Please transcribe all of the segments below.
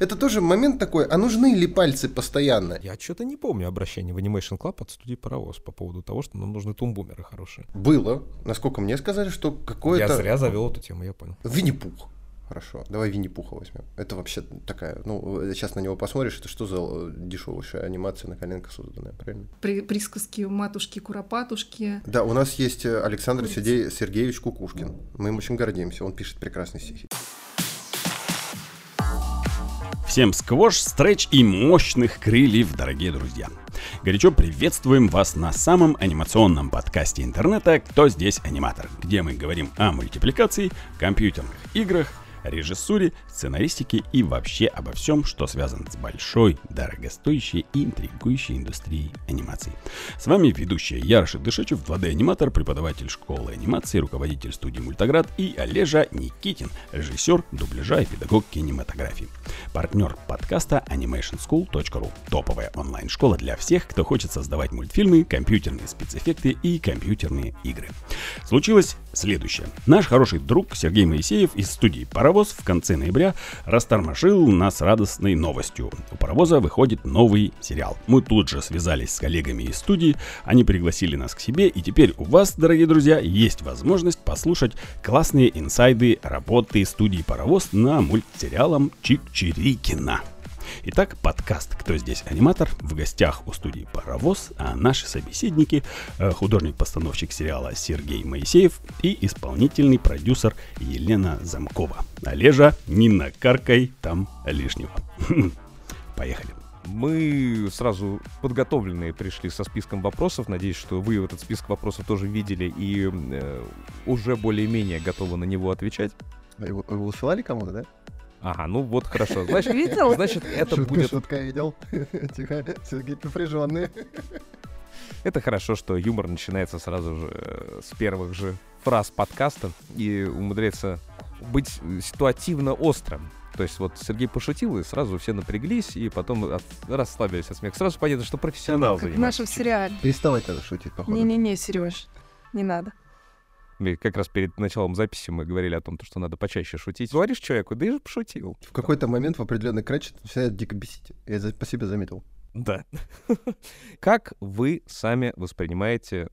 Это тоже момент такой, а нужны ли пальцы постоянно? Я что-то не помню обращения в Animation Club от студии Паровоз по поводу того, что нам нужны тумбумеры хорошие. Было. Насколько мне сказали, что какое-то... Я зря завел эту тему, я понял. Винни-Пух. Хорошо, давай Винни-Пуха возьмем. Это вообще такая, ну, сейчас на него посмотришь, это что за дешевая анимация на коленках созданная, правильно? При, присказки матушки Куропатушки. Да, у нас есть э, Александр Сергей, Сергеевич Кукушкин. Мы им очень гордимся, он пишет прекрасные стихи. Всем сквош, стретч и мощных крыльев, дорогие друзья. Горячо приветствуем вас на самом анимационном подкасте интернета «Кто здесь аниматор?», где мы говорим о мультипликации, компьютерных играх – режиссуре, сценаристике и вообще обо всем, что связано с большой, дорогостоящей и интригующей индустрией анимации. С вами ведущая Ярши Дышечев, 2D-аниматор, преподаватель школы анимации, руководитель студии Мультаград и Олежа Никитин, режиссер, дубляжа и педагог кинематографии. Партнер подкаста animationschool.ru. Топовая онлайн-школа для всех, кто хочет создавать мультфильмы, компьютерные спецэффекты и компьютерные игры. Случилось следующее. Наш хороший друг Сергей Моисеев из студии «Паровоз» в конце ноября растормошил нас радостной новостью. У паровоза выходит новый сериал. Мы тут же связались с коллегами из студии, они пригласили нас к себе, и теперь у вас, дорогие друзья, есть возможность послушать классные инсайды работы студии «Паровоз» на мультсериалом Чик-Чирикина. Итак, подкаст «Кто здесь аниматор?» в гостях у студии «Паровоз», а наши собеседники э, – художник-постановщик сериала Сергей Моисеев и исполнительный продюсер Елена Замкова. Олежа, не накаркай там лишнего. Поехали. Мы сразу подготовленные пришли со списком вопросов. Надеюсь, что вы этот список вопросов тоже видели и э, уже более-менее готовы на него отвечать. Вы его высылали кому-то, да? Ага, ну вот хорошо. Значит, видел? Значит, это шутка, будет... Шутка видел. Тихо, Сергей напряженный. Это хорошо, что юмор начинается сразу же э, с первых же фраз подкаста и умудряется быть ситуативно острым. То есть вот Сергей пошутил, и сразу все напряглись, и потом от, расслабились от смеха. Сразу понятно, что профессионал Как в нашем сериале. Переставать надо шутить, походу. Не-не-не, Сереж, не надо. Как раз перед началом записи мы говорили о том, что надо почаще шутить. Говоришь человеку, да я же пошутил. В какой-то момент в определенный кратч начинает дико бесить. Я по себе заметил. Да. Как вы сами воспринимаете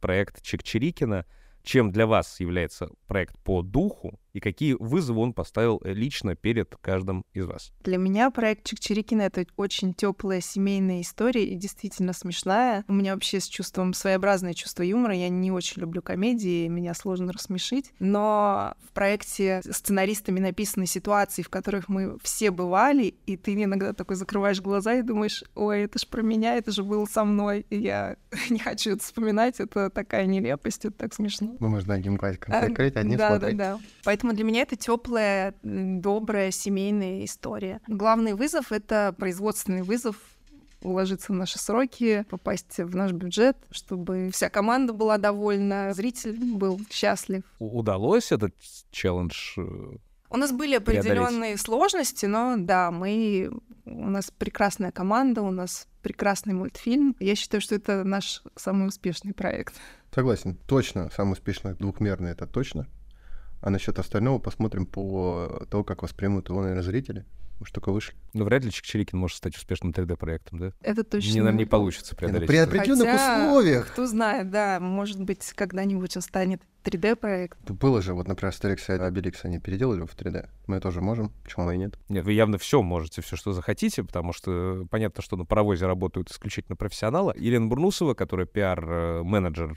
проект Чикчирикина? Чем для вас является проект по духу? И какие вызовы он поставил э, лично перед каждым из вас? Для меня проект Чикчирикина — это очень теплая семейная история и действительно смешная. У меня вообще с чувством своеобразное чувство юмора. Я не очень люблю комедии, меня сложно рассмешить. Но в проекте сценаристами написаны ситуации, в которых мы все бывали, и ты иногда такой закрываешь глаза и думаешь, ой, это ж про меня, это же было со мной, и я не хочу это вспоминать, это такая нелепость, это так смешно. Мы можно одним глазиком прикрыть, одним да, смотреть. Да, да, да. Поэтому для меня это теплая, добрая семейная история. Главный вызов — это производственный вызов уложиться в наши сроки, попасть в наш бюджет, чтобы вся команда была довольна, зритель был счастлив. Удалось этот челлендж э, у нас были определенные сложности, но да, мы у нас прекрасная команда, у нас прекрасный мультфильм. Я считаю, что это наш самый успешный проект. Согласен, точно, самый успешный двухмерный это точно. А насчет остального посмотрим по тому, как воспримут его, наверное, зрители. Уж только вышли. Ну, вряд ли Чикчирикин может стать успешным 3D-проектом, да? Это точно. Не, наверное, не получится преодолеть. При определенных Хотя, условиях. Кто знает, да, может быть, когда-нибудь он станет 3D-проект. Было же, вот, например, Астерикс и Обеликс они переделали в 3D. Мы тоже можем, почему мы и нет? Нет, вы явно все можете, все, что захотите, потому что понятно, что на паровозе работают исключительно профессионалы. Елена Бурнусова, которая пиар-менеджер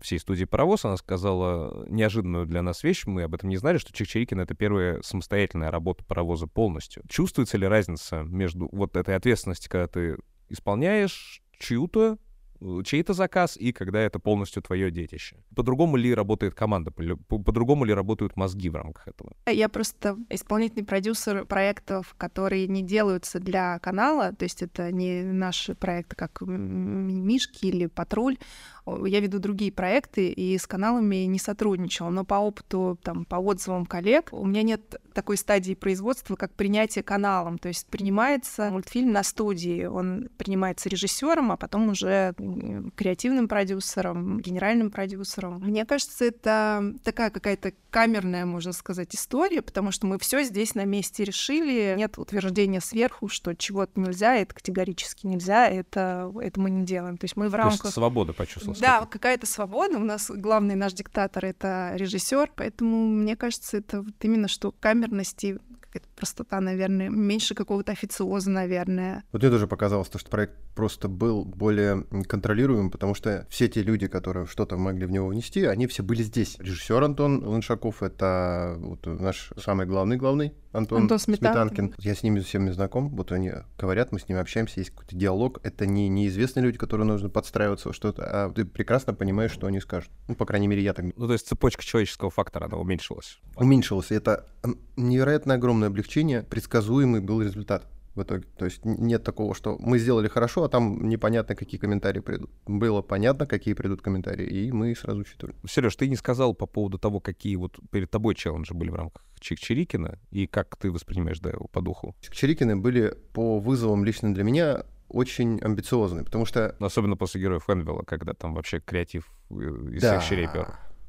всей студии «Паровоз», она сказала неожиданную для нас вещь, мы об этом не знали, что Чикчирикин — это первая самостоятельная работа «Паровоза» полностью. Чувствуется ли разница между вот этой ответственностью, когда ты исполняешь чью-то Э, чей-то заказ и когда это полностью твое детище. По-другому ли работает команда, по-другому ли работают мозги в рамках этого? Я просто исполнительный продюсер проектов, которые не делаются для канала, то есть это не наши проекты, как Мишки или Патруль, я веду другие проекты и с каналами не сотрудничала, но по опыту, там, по отзывам коллег, у меня нет такой стадии производства, как принятие каналом. То есть принимается мультфильм на студии, он принимается режиссером, а потом уже креативным продюсером, генеральным продюсером. Мне кажется, это такая какая-то камерная, можно сказать, история, потому что мы все здесь на месте решили. Нет утверждения сверху, что чего-то нельзя, это категорически нельзя, это, это мы не делаем. То есть мы в рамках... То есть свобода почувствовала. Да, какая-то свобода. У нас главный наш диктатор — это режиссер, поэтому мне кажется, это вот именно что камерности какая-то простота, наверное, меньше какого-то официоза, наверное. Вот мне тоже показалось, что проект просто был более контролируемым, потому что все те люди, которые что-то могли в него внести, они все были здесь. Режиссер Антон Луншаков — это вот наш самый главный главный Антон, Антон Сметанкин. Сметанкин. Я с ними всеми знаком, вот они говорят, мы с ними общаемся, есть какой-то диалог. Это не неизвестные люди, которые нужно подстраиваться что-то, а ты прекрасно понимаешь, что они скажут. Ну, по крайней мере, я так... Ну, то есть цепочка человеческого фактора, она уменьшилась. Уменьшилась. И это невероятно огромное облегчение, предсказуемый был результат в итоге. То есть нет такого, что мы сделали хорошо, а там непонятно, какие комментарии придут. Было понятно, какие придут комментарии, и мы сразу учитывали. Сереж, ты не сказал по поводу того, какие вот перед тобой челленджи были в рамках Чик-Чирикина, и как ты воспринимаешь да, его по духу? Чик-Чирикины были по вызовам лично для меня очень амбициозны, потому что... Особенно после Героев Энвилла, когда там вообще креатив э, из да. всех щелей пер.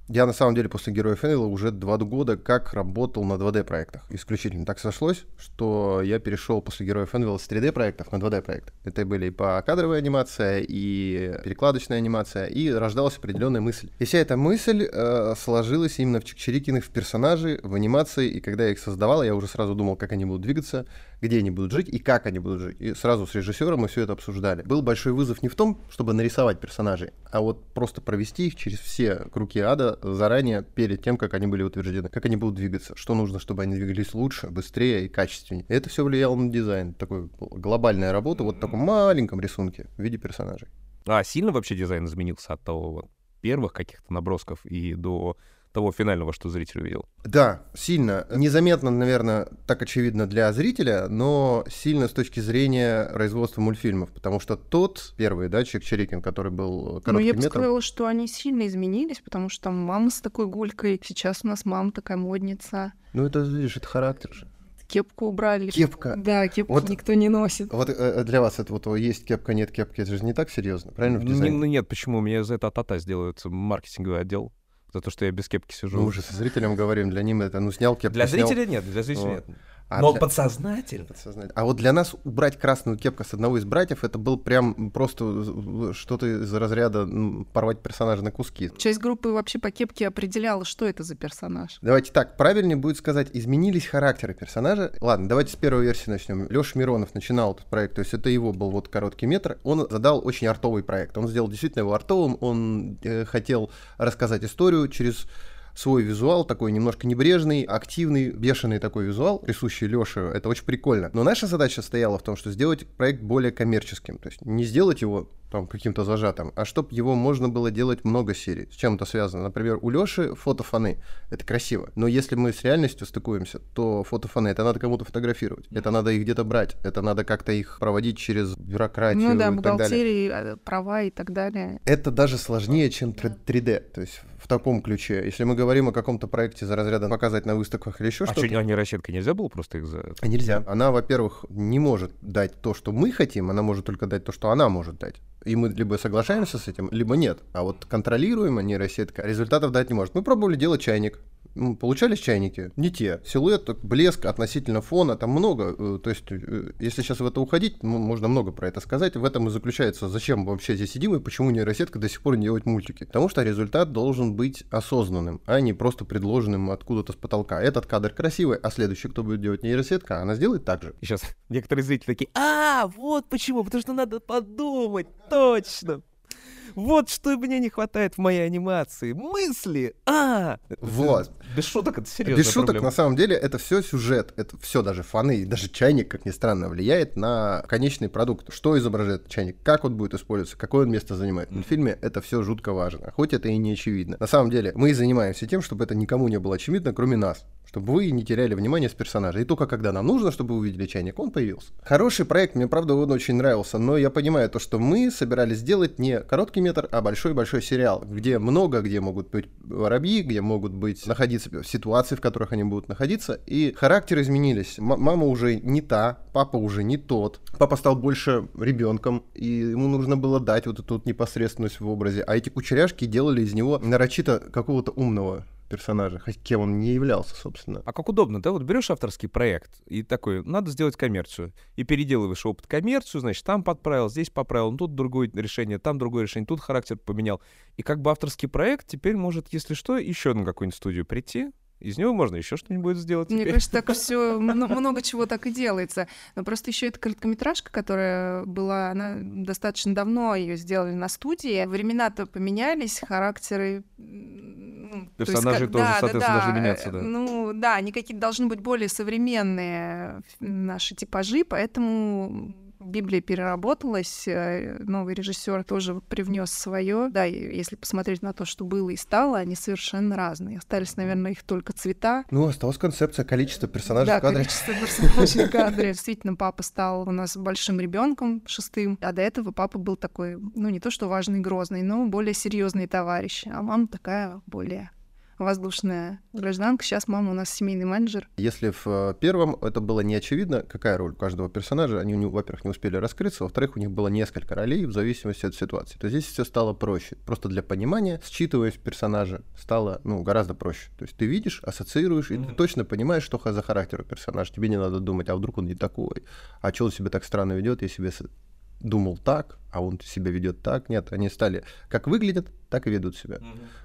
Я на самом деле после Героев Энвилла уже два года как работал на 2D-проектах. Исключительно так сошлось, что я перешел после Героев Энвилла с 3D-проектов на 2D-проекты. Это были и по кадровая анимация, и перекладочная анимация, и рождалась определенная мысль. И вся эта мысль э, сложилась именно в Чикчирикиных, в персонажи, в анимации, и когда я их создавал, я уже сразу думал, как они будут двигаться, где они будут жить и как они будут жить. И сразу с режиссером мы все это обсуждали. Был большой вызов не в том, чтобы нарисовать персонажей, а вот просто провести их через все круги ада заранее перед тем, как они были утверждены, как они будут двигаться, что нужно, чтобы они двигались лучше, быстрее и качественнее. И это все влияло на дизайн. Такой глобальная работа вот в таком маленьком рисунке в виде персонажей. А сильно вообще дизайн изменился от того вот первых каких-то набросков и до того финального, что зритель увидел. Да, сильно. Незаметно, наверное, так очевидно для зрителя, но сильно с точки зрения производства мультфильмов, потому что тот первый, да, Чик Чирикин, который был коротким Ну, я бы метром... сказала, что они сильно изменились, потому что там мама с такой гулькой, сейчас у нас мама такая модница. Ну, это, видишь, это характер же. Кепку убрали. Кепка. Да, кепку вот, никто не носит. Вот э, для вас это вот есть кепка, нет кепки, это же не так серьезно, правильно? В дизайне? Ну нет, почему? Мне за это ата сделают маркетинговый отдел за то, что я без кепки сижу. Мы уже со зрителям говорим, для них это, ну, снял кепку. Для снял... зрителя нет, для зрителя вот. нет. А Но для... подсознательно. подсознательно. А вот для нас убрать красную кепку с одного из братьев, это был прям просто что-то из разряда порвать персонажа на куски. Часть группы вообще по кепке определяла, что это за персонаж. Давайте так, правильнее будет сказать, изменились характеры персонажа. Ладно, давайте с первой версии начнем. Леша Миронов начинал этот проект, то есть это его был вот короткий метр. Он задал очень артовый проект. Он сделал действительно его артовым, он э, хотел рассказать историю через свой визуал, такой немножко небрежный, активный, бешеный такой визуал, присущий Лёше, это очень прикольно. Но наша задача стояла в том, что сделать проект более коммерческим, то есть не сделать его там каким-то зажатым, а чтобы его можно было делать много серий. С чем это связано? Например, у Лёши фотофоны. Это красиво. Но если мы с реальностью стыкуемся, то фотофоны это надо кому-то фотографировать. Это надо их где-то брать. Это надо как-то их проводить через бюрократию. Ну да, и бухгалтерии, а, права и так далее. Это даже сложнее, чем 3D. То есть таком ключе. Если мы говорим о каком-то проекте за разрядом показать на выставках или еще а что-то. А нейросетка нельзя было просто их за. А нельзя. Она, во-первых, не может дать то, что мы хотим, она может только дать то, что она может дать. И мы либо соглашаемся с этим, либо нет. А вот контролируемая нейросетка результатов дать не может. Мы пробовали делать чайник получались чайники? Не те. Силуэт, блеск относительно фона, там много. Э, то есть, э, если сейчас в это уходить, ну, можно много про это сказать. В этом и заключается, зачем вообще здесь сидим и почему нейросетка до сих пор не делает мультики. Потому что результат должен быть осознанным, а не просто предложенным откуда-то с потолка. Этот кадр красивый, а следующий, кто будет делать нейросетка, она сделает так же. И сейчас некоторые зрители такие, а, вот почему, потому что надо подумать, точно. Вот что мне не хватает в моей анимации. Мысли! А! Вот. Без шуток это серьезно. Без шуток, на самом деле, это все сюжет. Это все даже фаны, даже чайник, как ни странно, влияет на конечный продукт. Что изображает чайник, как он будет использоваться, какое он место занимает. В фильме это все жутко важно. Хоть это и не очевидно. На самом деле, мы занимаемся тем, чтобы это никому не было очевидно, кроме нас чтобы вы не теряли внимание с персонажа. И только когда нам нужно, чтобы вы увидели чайник, он появился. Хороший проект, мне правда он очень нравился, но я понимаю то, что мы собирались сделать не короткий метр, а большой-большой сериал, где много, где могут быть воробьи, где могут быть находиться ситуации, в которых они будут находиться, и характеры изменились. М- мама уже не та, папа уже не тот. Папа стал больше ребенком, и ему нужно было дать вот эту вот непосредственность в образе. А эти кучеряшки делали из него нарочито какого-то умного персонажа, хоть кем он не являлся, собственно. А как удобно, да? Вот берешь авторский проект и такой, надо сделать коммерцию. И переделываешь опыт коммерцию, значит, там подправил, здесь поправил, ну, тут другое решение, там другое решение, тут характер поменял. И как бы авторский проект теперь может, если что, еще на какую-нибудь студию прийти, из него можно еще что-нибудь сделать. Мне теперь. кажется, так все много чего так и делается. Но просто еще эта короткометражка, которая была, она достаточно давно ее сделали на студии. Времена-то поменялись, характеры. Ну, то есть Персонажи тоже, да, да, соответственно, должны да, меняться, да. Ну да, они какие-то должны быть более современные наши типажи, поэтому Библия переработалась, э, новый режиссер тоже привнес свое. Да, если посмотреть на то, что было и стало, они совершенно разные. Остались, наверное, их только цвета, Ну, осталась концепция количества персонажей да, в кадре. количество персонажей в кадре. Действительно, папа стал у нас большим ребенком, шестым, а до этого папа был такой, ну, не то что важный, грозный, но более серьезный товарищ, а мама такая более воздушная гражданка. Сейчас мама у нас семейный менеджер. Если в э, первом это было не очевидно, какая роль у каждого персонажа, они, во-первых, не успели раскрыться, во-вторых, у них было несколько ролей в зависимости от ситуации, то здесь все стало проще. Просто для понимания, считываясь персонажа, стало ну, гораздо проще. То есть ты видишь, ассоциируешь, и ты точно понимаешь, что за характер у персонажа. Тебе не надо думать, а вдруг он не такой, а что он себя так странно ведет, я себе думал так, а он себя ведет так. Нет, они стали как выглядят, так и ведут себя.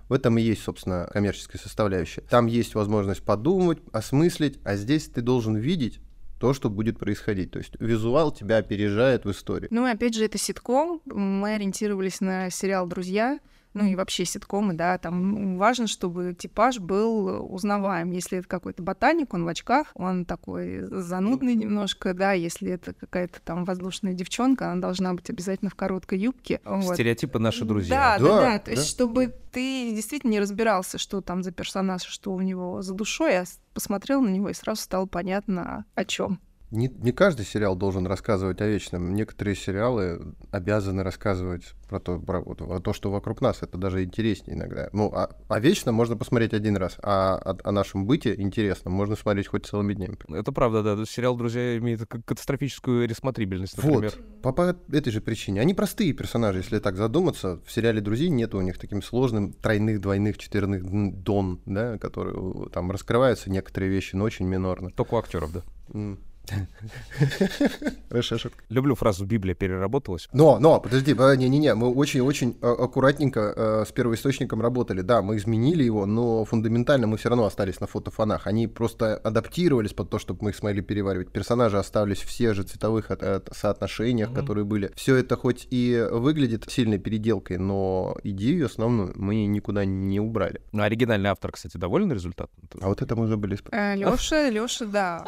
В этом и есть, собственно, коммерческая составляющая. Там есть возможность подумать, осмыслить, а здесь ты должен видеть то, что будет происходить. То есть визуал тебя опережает в истории. Ну и опять же, это ситком. Мы ориентировались на сериал «Друзья», ну и вообще ситкомы, да, там важно, чтобы типаж был узнаваем. Если это какой-то ботаник, он в очках, он такой занудный немножко, да, если это какая-то там воздушная девчонка, она должна быть обязательно в короткой юбке. Вот. Стереотипы наши друзья. Да, да, Да, да. То есть, да. чтобы ты действительно не разбирался, что там за персонаж, что у него за душой, а посмотрел на него и сразу стало понятно, о чем. Не, не каждый сериал должен рассказывать о вечном. Некоторые сериалы обязаны рассказывать про то, про, про то, что вокруг нас. Это даже интереснее иногда. Ну, а, о вечном можно посмотреть один раз, а о, о нашем быте интересно можно смотреть хоть целыми днями. Это правда, да. Сериал «Друзья» имеет катастрофическую ресмотрибельность, например. Вот, по, по этой же причине. Они простые персонажи, если так задуматься. В сериале «Друзей» нет у них таким сложным тройных, двойных, четверных дон, да, которые там раскрываются некоторые вещи, но очень минорно. Только у актеров, да. М. Хорошая шутка. Люблю фразу «Библия переработалась». Но, но, подожди, не-не-не, мы очень-очень а, аккуратненько э, с первоисточником работали. Да, мы изменили его, но фундаментально мы все равно остались на фотофонах. Они просто адаптировались под то, чтобы мы их смогли переваривать. Персонажи остались все же цветовых от- от- соотношениях, которые были. Все это хоть и выглядит сильной переделкой, но идею основную мы никуда не убрали. Ну, оригинальный автор, кстати, доволен результатом? А вот это мы забыли спросить. Лёша, Лёша, да.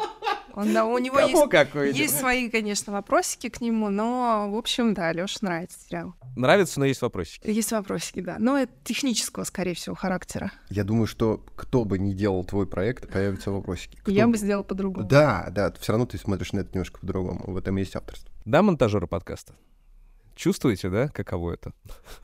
Он, да, у него Кого есть, какой? есть свои, конечно, вопросики к нему, но, в общем, да, Лёше нравится сериал. Нравится, но есть вопросики. Есть вопросики, да. Но это технического, скорее всего, характера. Я думаю, что кто бы ни делал твой проект, появятся вопросики. Кто Я бы- сделала по-другому. Да, да, все равно ты смотришь на это немножко по-другому. В этом и есть авторство. Да, монтажеры подкаста? Чувствуете, да, каково это?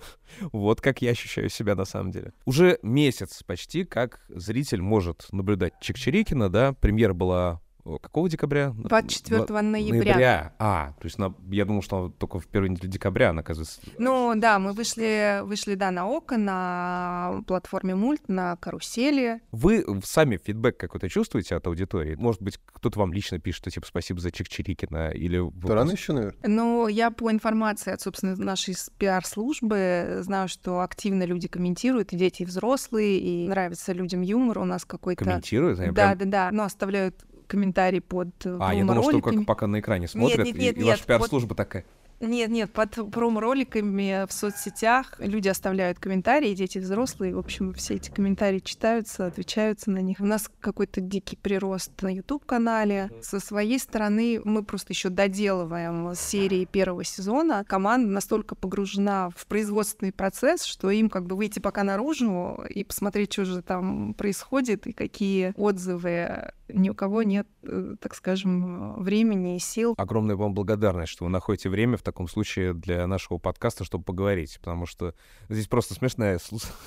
Вот как я ощущаю себя на самом деле. Уже месяц почти, как зритель может наблюдать Чикчирикина, да, премьера была какого декабря? 24 Два- ноября. А, то есть на- я думал, что только в первой неделе декабря, она, оказывается. Ну да, мы вышли, вышли, да, на ОКО, на платформе Мульт, на карусели. Вы сами фидбэк какой-то чувствуете от аудитории? Может быть, кто-то вам лично пишет, что, типа, спасибо за Чикчирикина, или... вы То рано еще, наверное. Ну, я по информации от, собственно, нашей пиар-службы знаю, что активно люди комментируют, и дети, и взрослые, и нравится людям юмор. У нас какой-то... Комментируют? Они Да, прям- да, да. Ну, оставляют комментарии под э, А, я думал, что как пока на экране смотрят, нет, и- нет, и, ваша нет, пиар-служба такая. Нет, нет, под промо-роликами в соцсетях люди оставляют комментарии, дети взрослые, в общем, все эти комментарии читаются, отвечаются на них. У нас какой-то дикий прирост на YouTube-канале. Со своей стороны мы просто еще доделываем серии первого сезона. Команда настолько погружена в производственный процесс, что им как бы выйти пока наружу и посмотреть, что же там происходит и какие отзывы ни у кого нет, э, так скажем, времени и сил. Огромная вам благодарность, что вы находите время в таком случае для нашего подкаста, чтобы поговорить, потому что здесь просто смешная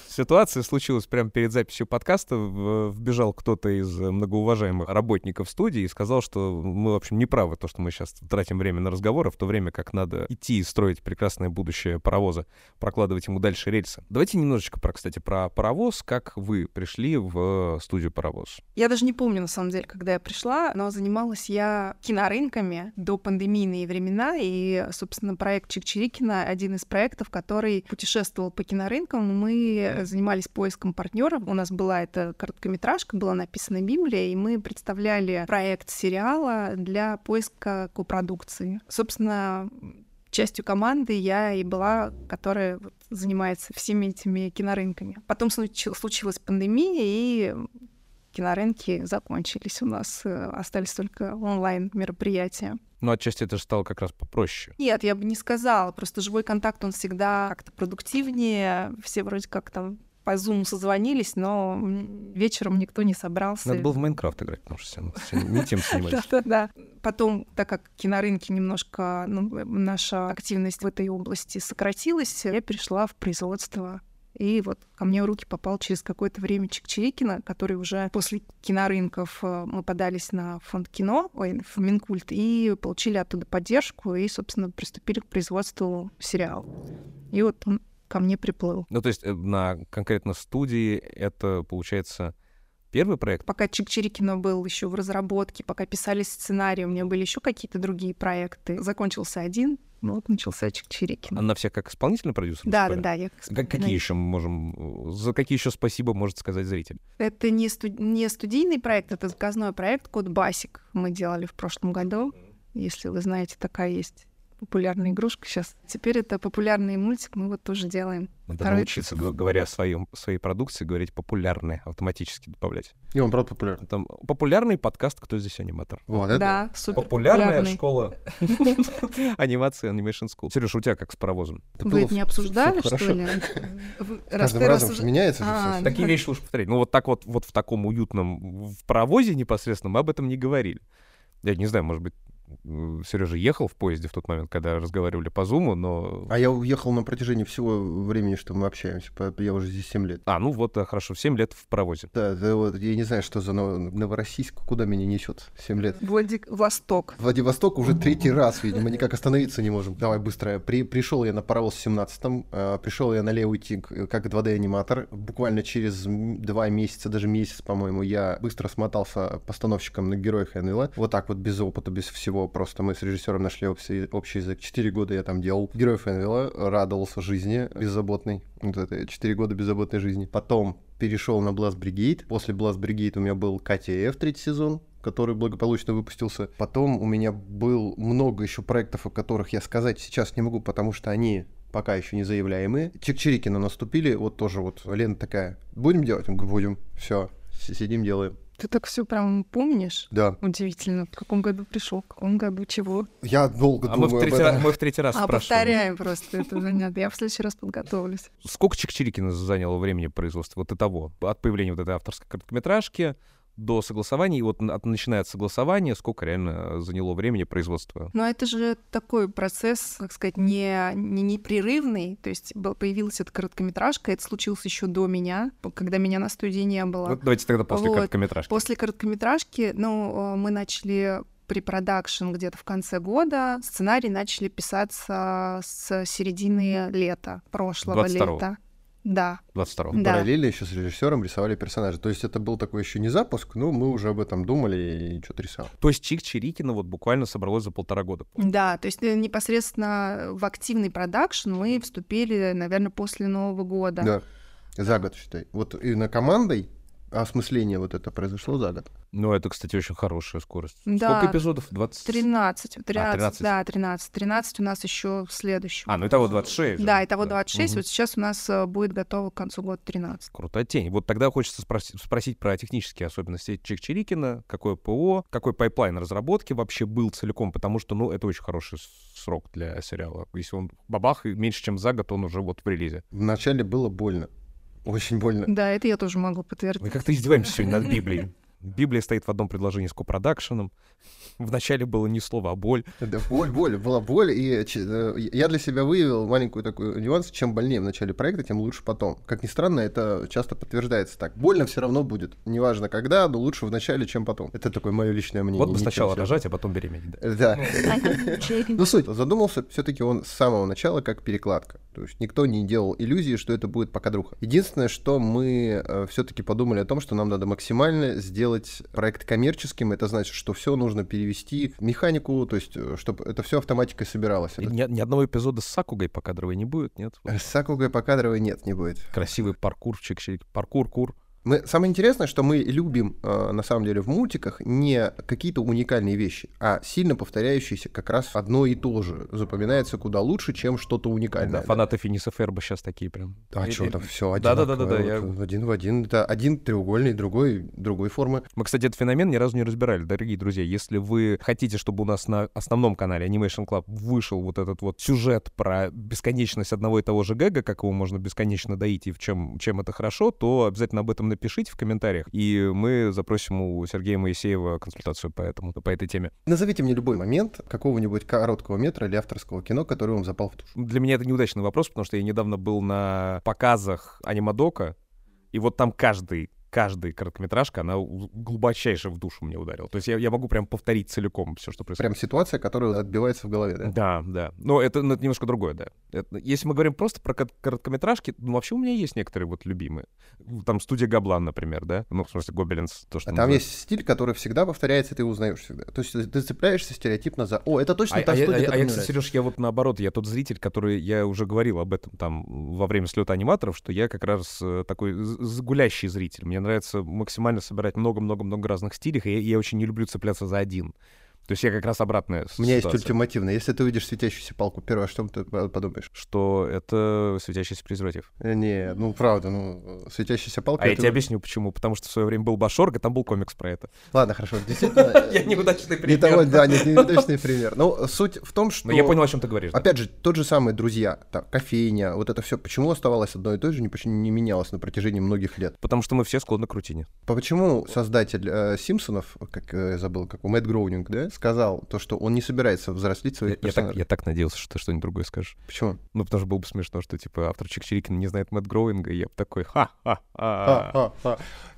ситуация случилась прямо перед записью подкаста. Вбежал кто-то из многоуважаемых работников студии и сказал, что мы, в общем, не правы, то, что мы сейчас тратим время на разговоры, в то время как надо идти и строить прекрасное будущее паровоза, прокладывать ему дальше рельсы. Давайте немножечко, про, кстати, про паровоз, как вы пришли в студию паровоз. Я даже не помню, на самом самом деле, когда я пришла, но занималась я кинорынками до пандемийные времена, и, собственно, проект Чикчирикина — один из проектов, который путешествовал по кинорынкам. Мы занимались поиском партнеров. У нас была эта короткометражка, была написана Библия, и мы представляли проект сериала для поиска копродукции. Собственно, частью команды я и была, которая занимается всеми этими кинорынками. Потом случилась пандемия, и кинорынки закончились у нас, э, остались только онлайн-мероприятия. Ну, отчасти это же стало как раз попроще. Нет, я бы не сказала. Просто живой контакт, он всегда как-то продуктивнее. Все вроде как там по Zoom созвонились, но вечером никто не собрался. Надо было в Майнкрафт играть, потому что все не тем занимались. Да-да-да. Потом, так как кинорынки немножко, ну, наша активность в этой области сократилась, я перешла в производство и вот ко мне в руки попал через какое-то время Чикчирикина, который уже после кинорынков э, мы подались на фонд кино, ой, в Минкульт, и получили оттуда поддержку, и, собственно, приступили к производству сериала. И вот он ко мне приплыл. Ну, то есть э, на конкретно студии это, получается, первый проект? Пока Чикчирикино был еще в разработке, пока писали сценарий, у меня были еще какие-то другие проекты. Закончился один, ну, вот начался Чикчирикин. Она вся как исполнительный продюсер? Да, да, да. Я как какие еще мы можем... За какие еще спасибо может сказать зритель? Это не, студ... не студийный проект, это заказной проект «Код Басик». Мы делали в прошлом году. Если вы знаете, такая есть популярная игрушка сейчас. Теперь это популярный мультик, мы вот тоже делаем. Надо Второй научиться, говоря о своем, своей продукции, говорить популярный, автоматически добавлять. И он, правда, популярный. Там популярный подкаст «Кто здесь аниматор?» Вот, это... Да, супер Популярная школа анимации Animation School. Сереж, у тебя как с паровозом? Вы это не обсуждали, что ли? Каждым разом меняется же все. Такие вещи лучше повторять. Ну вот так вот, вот в таком уютном, в паровозе непосредственно мы об этом не говорили. Я не знаю, может быть, Сережа ехал в поезде в тот момент, когда разговаривали по Зуму, но... А я уехал на протяжении всего времени, что мы общаемся. Я уже здесь 7 лет. А, ну вот, хорошо, 7 лет в паровозе. Да, да вот, я не знаю, что за Новороссийск, куда меня несет 7 лет. Владивосток. Владивосток уже третий раз, видимо, никак остановиться не можем. Давай быстро. При, пришел я на паровоз в 17-м, э, пришел я на левый тик как 2D-аниматор. Буквально через два месяца, даже месяц, по-моему, я быстро смотался постановщиком на героях Энвилла. Вот так вот, без опыта, без всего всего. Просто мы с режиссером нашли общий, общий язык. Четыре года я там делал героев Энвилла, радовался жизни беззаботной. Вот это четыре года беззаботной жизни. Потом перешел на Blast Brigade. После Blast Brigade у меня был F третий сезон, который благополучно выпустился. Потом у меня был много еще проектов, о которых я сказать сейчас не могу, потому что они пока еще не заявляемые. Чикчирикина наступили, вот тоже вот Лена такая, будем делать? Будем, все, сидим, делаем. Ты так все прям помнишь? Да. Удивительно. В каком году пришел, в каком году чего? Я долго а думаю мы в, третий раз, мы в третий раз а, спрашиваем. повторяем просто это занятие. Я в следующий раз подготовлюсь. Сколько Чикчирикина заняло времени производства вот и того? От появления вот этой авторской короткометражки до согласования, и вот от, начиная от согласования, сколько реально заняло времени производства? Ну, это же такой процесс, как сказать, не, не непрерывный. То есть появилась эта короткометражка, это случилось еще до меня, когда меня на студии не было. Вот давайте тогда после вот. короткометражки. После короткометражки, ну, мы начали препродакшн где-то в конце года. Сценарий начали писаться с середины лета, прошлого лета. Да. 22-го. Да. Параллельно еще с режиссером рисовали персонажи. То есть это был такой еще не запуск, но мы уже об этом думали и что-то рисовали. То есть Чик Чирикина вот буквально собралось за полтора года. Да, то есть э, непосредственно в активный продакшн мы вступили, наверное, после Нового года. Да, за год, считай. Вот и на командой осмысление вот это произошло за год. Ну, это, кстати, очень хорошая скорость. Да. Сколько эпизодов? 20? 13. 13, 13. да, 13. 13 у нас еще в следующем. А, ну итого 26. же. Да, итого 26. Мгм. Вот сейчас у нас э, будет готово к концу года 13. Крутотень. Вот тогда хочется спроси- спросить про технические особенности Чик-Чирикина, какое ПО, какой pipeline разработки вообще был целиком, потому что, ну, это очень хороший срок для сериала. Если он бабах, и меньше, чем за год, он уже вот в релизе. Вначале было больно. Очень больно. Да, это я тоже могу подтвердить. Мы как-то издеваемся сегодня над Библией. Библия стоит в одном предложении с копродакшеном. Вначале было ни слова, а боль. Да, боль, боль, была боль, и ч- э, я для себя выявил маленькую такую нюанс, чем больнее в начале проекта, тем лучше потом. Как ни странно, это часто подтверждается так. Больно все равно будет, неважно когда, но лучше в начале, чем потом. Это такое мое личное мнение. Вот бы сначала рожать, а потом беременеть. да. Да. Ну, суть. Задумался все-таки он с самого начала как перекладка. То есть никто не делал иллюзии, что это будет пока друга. Единственное, что мы все-таки подумали о том, что нам надо максимально сделать проект коммерческим. Это значит, что все нужно перевести в механику, то есть чтобы это все автоматикой собиралось. И Ни, ни одного эпизода с Сакугой покадровой не будет, нет? Вот С Сакугой покадровой нет, не будет. Красивый паркурчик, паркур-кур. Мы, самое интересное, что мы любим, э, на самом деле, в мультиках не какие-то уникальные вещи, а сильно повторяющиеся как раз одно и то же. Запоминается куда лучше, чем что-то уникальное. Да, фанаты Финиса Ферба сейчас такие прям. А И- что там все Да-да-да-да-да, одинаковое, я- вот Один в один. Это один треугольный, другой другой формы. Мы, кстати, этот феномен ни разу не разбирали, дорогие друзья. Если вы хотите, чтобы у нас на основном канале Animation Club вышел вот этот вот сюжет про бесконечность одного и того же гэга, как его можно бесконечно доить и в чем, чем это хорошо, то обязательно об этом напишите в комментариях, и мы запросим у Сергея Моисеева консультацию по этому, по этой теме. Назовите мне любой момент какого-нибудь короткого метра или авторского кино, который вам запал в душу. Для меня это неудачный вопрос, потому что я недавно был на показах анимадока, и вот там каждый каждая короткометражка, она глубочайше в душу мне ударила. То есть я, я могу прям повторить целиком все, что происходит. Прям ситуация, которая отбивается в голове, да? Да, да. Но это, ну, это немножко другое, да. Это- если мы говорим просто про кор- короткометражки, ну, вообще у меня есть некоторые вот любимые. Там студия Габлан, например, да? Ну, в смысле, Гобелинс, то, что А там называется. есть стиль, который всегда повторяется, ты узнаешь всегда. То есть ты цепляешься стереотипно за «О, это точно А, та а студия, а я- а я, кстати, нравится». Сереж, я вот наоборот, я тот зритель, который, я уже говорил об этом там во время слета аниматоров, что я как раз э, такой з- з- гулящий зритель. Мне нравится максимально собирать много-много-много разных стилей, и я, я очень не люблю цепляться за один. То есть я как раз обратная У меня есть ситуация, ультимативно. Если ты увидишь светящуюся палку первое, что ты подумаешь? что это светящийся презерватив. Э, Не, ну правда, ну светящаяся палка. А я тебе объясню, почему. Потому что в свое время был Башорг, и там был комикс про это. Ладно, хорошо, действительно. Я неудачный Не пример. да, нет, неудачный пример. Но суть в том, что... Но я понял, о чем ты говоришь. Опять же, тот же самый друзья, кофейня, вот это все, почему оставалось одно и то же, не, почему не менялось на протяжении многих лет? Потому что мы все склонны к рутине. Почему создатель э, Симпсонов, как э, я забыл, как у Мэтт Гроунинг, да, сказал то, что он не собирается взрослить Я, своих я так, персонажей? я так надеялся, что ты что-нибудь другое скажешь. Почему? Ну, потому что было бы смешно, что, типа, автор Чик-Чирикина не знает Мэтт Гроуинга, и я бы такой, ха-ха-ха.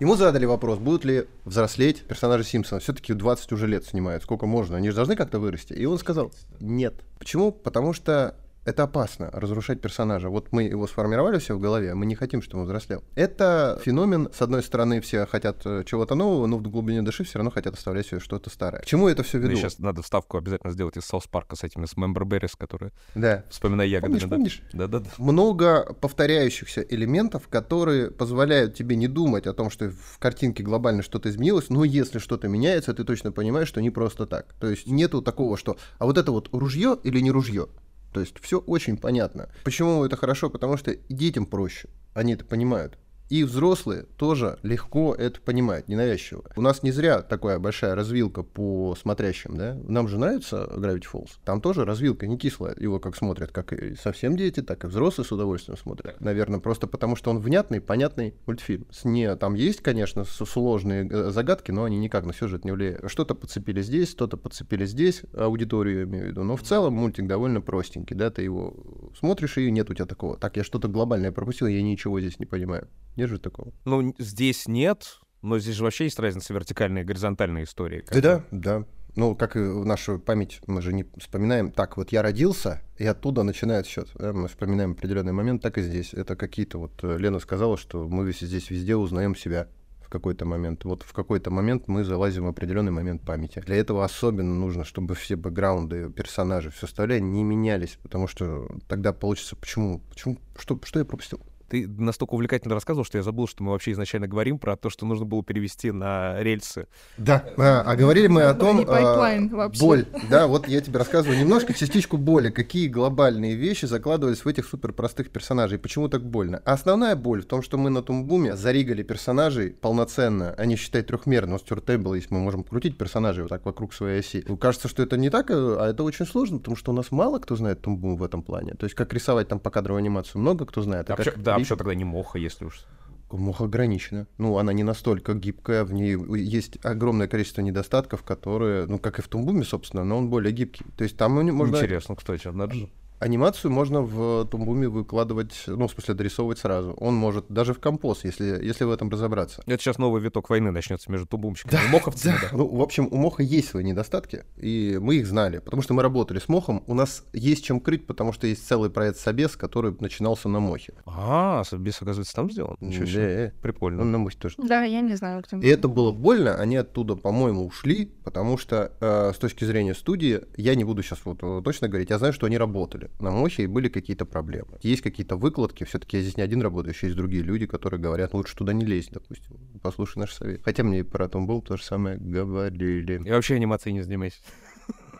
Ему задали вопрос, будут ли взрослеть персонажи Симпсона. Все-таки 20 уже лет снимают, сколько можно, они же должны как-то вырасти. И он сказал, нет. Почему? Потому что это опасно, разрушать персонажа. Вот мы его сформировали все в голове, мы не хотим, чтобы он взрослел. Это феномен, с одной стороны, все хотят э, чего-то нового, но в глубине души все равно хотят оставлять себе что-то старое. К чему это все веду? сейчас надо вставку обязательно сделать из Саус Парка с этими, с Мембер Беррис, которые, Да. вспоминая ягодами, Помнишь, да. помнишь? Да-да-да. много повторяющихся элементов, которые позволяют тебе не думать о том, что в картинке глобально что-то изменилось, но если что-то меняется, ты точно понимаешь, что не просто так. То есть нету такого, что а вот это вот ружье или не ружье. То есть все очень понятно. Почему это хорошо? Потому что детям проще. Они это понимают. И взрослые тоже легко это понимают, ненавязчиво. У нас не зря такая большая развилка по смотрящим, да? Нам же нравится Gravity Falls. Там тоже развилка не кислая. Его как смотрят, как и совсем дети, так и взрослые с удовольствием смотрят. Наверное, просто потому что он внятный, понятный мультфильм. С не, там есть, конечно, сложные э, загадки, но они никак на сюжет не влияют. Что-то подцепили здесь, что-то подцепили здесь, аудиторию я имею в виду. Но в целом мультик довольно простенький, да? Ты его смотришь, и нет у тебя такого. Так, я что-то глобальное пропустил, я ничего здесь не понимаю. Нет же такого. Ну, здесь нет, но здесь же вообще есть разница вертикальной и горизонтальной истории. бы. Да, да. Ну, как и в нашу память, мы же не вспоминаем, так вот я родился, и оттуда начинает счет. Да? Мы вспоминаем определенный момент, так и здесь. Это какие-то вот э, Лена сказала, что мы здесь везде узнаем себя в какой-то момент. Вот в какой-то момент мы залазим в определенный момент памяти. Для этого особенно нужно, чтобы все бэкграунды, персонажи, все остальное не менялись, потому что тогда получится, почему, почему, что, что я пропустил? Ты настолько увлекательно рассказывал, что я забыл, что мы вообще изначально говорим про то, что нужно было перевести на рельсы. Да, а, а говорили мы о том... Pipeline а, вообще. Боль, да, вот я тебе рассказываю немножко частичку боли, какие глобальные вещи закладывались в этих супер простых персонажей, почему так больно. А основная боль в том, что мы на Toon Boom -е заригали персонажей полноценно, они, считай, трехмерно. У нас turntable есть, мы можем крутить персонажей вот так вокруг своей оси. Кажется, что это не так, а это очень сложно, потому что у нас мало кто знает Toon Boom в этом плане. То есть как рисовать там покадровую анимацию, много кто знает. А как почему- да, а тогда не Moho, если уж... Мох ограничена. Ну, она не настолько гибкая, в ней есть огромное количество недостатков, которые, ну, как и в Тумбуме, собственно, но он более гибкий. То есть там можно... Интересно, кстати, надо же. Анимацию можно в Тумбуме выкладывать, ну, в смысле, дорисовывать сразу. Он может даже в композ, если, если в этом разобраться. Это сейчас новый виток войны начнется между тубумщиками и моховцами. да. Ну, в общем, у Моха есть свои недостатки, и мы их знали, потому что мы работали с Мохом. У нас есть чем крыть, потому что есть целый проект Собес, который начинался на Мохе. А, Собес, оказывается, там сделан? Ничего себе. Да, Прикольно. он на Мохе тоже. Да, я не знаю, кто. И это было больно, они оттуда, по-моему, ушли, потому что э, с точки зрения студии, я не буду сейчас вот э, точно говорить, я знаю, что они работали на Мохе и были какие-то проблемы. Есть какие-то выкладки, все-таки я здесь не один работаю, еще есть другие люди, которые говорят, «Ну, лучше туда не лезь, допустим, послушай наш совет. Хотя мне и про Том был то же самое говорили. Я вообще анимацией не занимаюсь.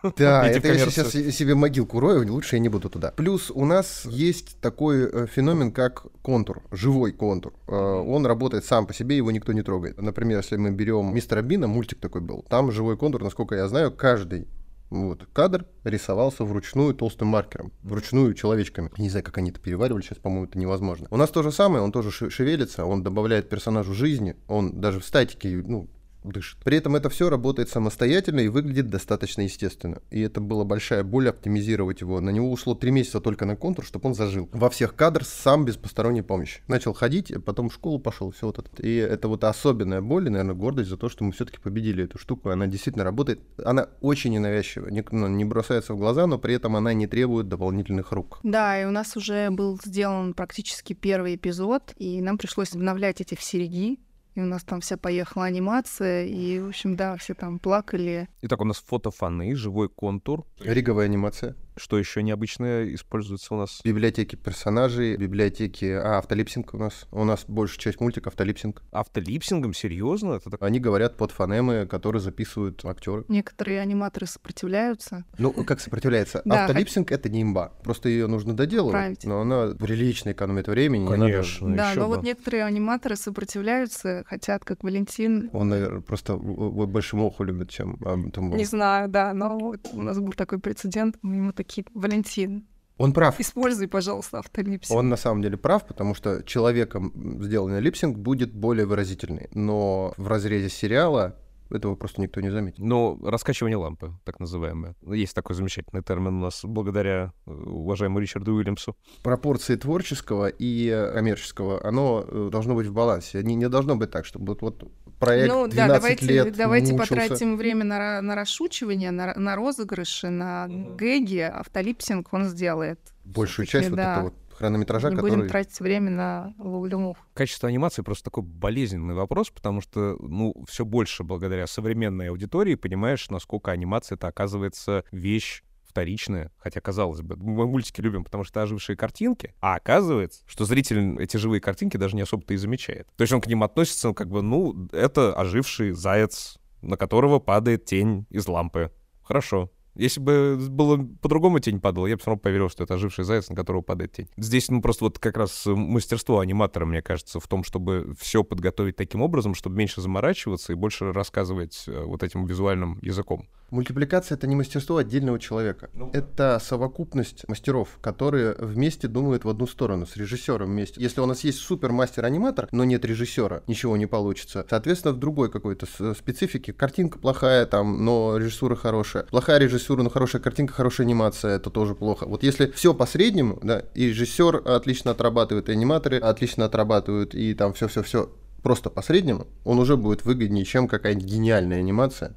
Да, это я сейчас себе могилку рою, лучше я не буду туда. Плюс у нас есть такой э, феномен, как контур, живой контур. Э, Он работает сам по себе, его никто не трогает. Например, если мы берем Мистера Бина, мультик такой был, там живой контур, насколько я знаю, каждый вот, кадр рисовался вручную толстым маркером, вручную человечками. Не знаю, как они это переваривали, сейчас, по-моему, это невозможно. У нас то же самое, он тоже ше- шевелится, он добавляет персонажу жизни, он даже в статике, ну, дышит. При этом это все работает самостоятельно и выглядит достаточно естественно. И это была большая боль оптимизировать его. На него ушло три месяца только на контур, чтобы он зажил. Во всех кадрах сам без посторонней помощи. Начал ходить, а потом в школу пошел, все вот это. И это вот особенная боль и, наверное, гордость за то, что мы все-таки победили эту штуку. Она действительно работает. Она очень ненавязчива, не, ну, не бросается в глаза, но при этом она не требует дополнительных рук. Да, и у нас уже был сделан практически первый эпизод, и нам пришлось обновлять эти все сереги. И у нас там вся поехала анимация, и, в общем, да, все там плакали. Итак, у нас фотофаны, живой контур. Риговая анимация. Что еще необычное используется у нас? Библиотеки персонажей, библиотеки... А, автолипсинг у нас. У нас большая часть мультика автолипсинг. Автолипсингом? Серьезно? Это так... Они говорят под фонемы, которые записывают актеры. Некоторые аниматоры сопротивляются. Ну, как сопротивляется? Автолипсинг это не имба. Просто ее нужно доделывать. Но она прилично экономит времени. Конечно, да, но вот некоторые аниматоры сопротивляются, хотят, как Валентин. Он, наверное, просто больше моху любит, чем а. Не знаю, да, но у нас был такой прецедент. Мы ему такие, Валентин, Он прав. используй, пожалуйста, автолипсинг. Он на самом деле прав, потому что человеком сделанный липсинг будет более выразительный. Но в разрезе сериала этого просто никто не заметит. Ну, раскачивание лампы, так называемое. Есть такой замечательный термин у нас, благодаря э, уважаемому Ричарду Уильямсу. Пропорции творческого и э, коммерческого, оно э, должно быть в балансе. Не, не должно быть так, чтобы вот, вот проект ну 12 да, давайте, лет давайте мучился. потратим время на, на расшучивание, на, на розыгрыши, на гэги. Автолипсинг он сделает. Большую часть вот да. этого вот хронометража, Не который... будем тратить время на ловлю. Качество анимации просто такой болезненный вопрос, потому что, ну, все больше благодаря современной аудитории понимаешь, насколько анимация это оказывается вещь вторичная, хотя, казалось бы, мы мультики любим, потому что это ожившие картинки, а оказывается, что зритель эти живые картинки даже не особо-то и замечает. То есть он к ним относится, как бы, ну, это оживший заяц, на которого падает тень из лампы. Хорошо. Если бы было по-другому тень падала, я бы все равно поверил, что это оживший заяц, на которого падает тень. Здесь, ну, просто вот как раз мастерство аниматора, мне кажется, в том, чтобы все подготовить таким образом, чтобы меньше заморачиваться и больше рассказывать э, вот этим визуальным языком. Мультипликация — это не мастерство отдельного человека. Это совокупность мастеров, которые вместе думают в одну сторону, с режиссером вместе. Если у нас есть супер-мастер-аниматор, но нет режиссера, ничего не получится. Соответственно, в другой какой-то специфике картинка плохая там, но режиссура хорошая. Плохая режиссура, но хорошая картинка, хорошая анимация — это тоже плохо. Вот если все по среднему, да, и режиссер отлично отрабатывает, и аниматоры отлично отрабатывают, и там все-все-все просто по среднему, он уже будет выгоднее, чем какая-нибудь гениальная анимация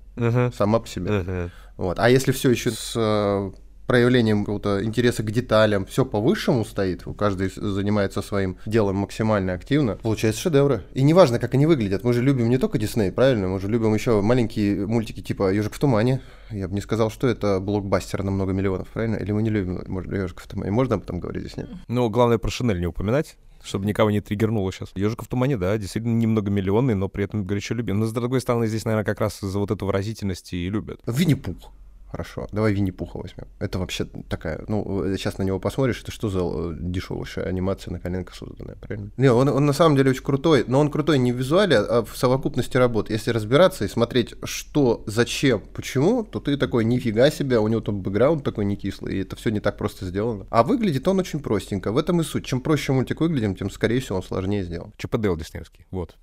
сама по себе. Вот. А если все еще с э, проявлением какого-то интереса к деталям, все по высшему стоит, каждый занимается своим делом максимально активно, получается шедевры. И неважно, как они выглядят, мы же любим не только Дисней, правильно? Мы же любим еще маленькие мультики типа Ежик в тумане. Я бы не сказал, что это блокбастер на много миллионов, правильно? Или мы не любим Ежик в тумане? Можно об этом говорить здесь, нет? Ну, главное про Шинель не упоминать. Чтобы никого не триггернуло сейчас. Ежиков в тумане, да, действительно немногомиллионный, но при этом горячо любим. Но, с другой стороны, здесь, наверное, как раз из-за вот этой выразительности и любят. Винни-Пух. Хорошо, давай Винни-Пуха возьмем. Это вообще такая, ну, сейчас на него посмотришь, это что за э, дешевая анимация на коленках созданная, правильно? Не, он, он на самом деле очень крутой, но он крутой не в визуале, а в совокупности работ. Если разбираться и смотреть, что, зачем, почему, то ты такой, нифига себе, у него там бэкграунд такой не кислый, и это все не так просто сделано. А выглядит он очень простенько. В этом и суть. Чем проще мультик выглядит, тем, скорее всего, он сложнее сделан. ЧПДЛ диснеевский, вот.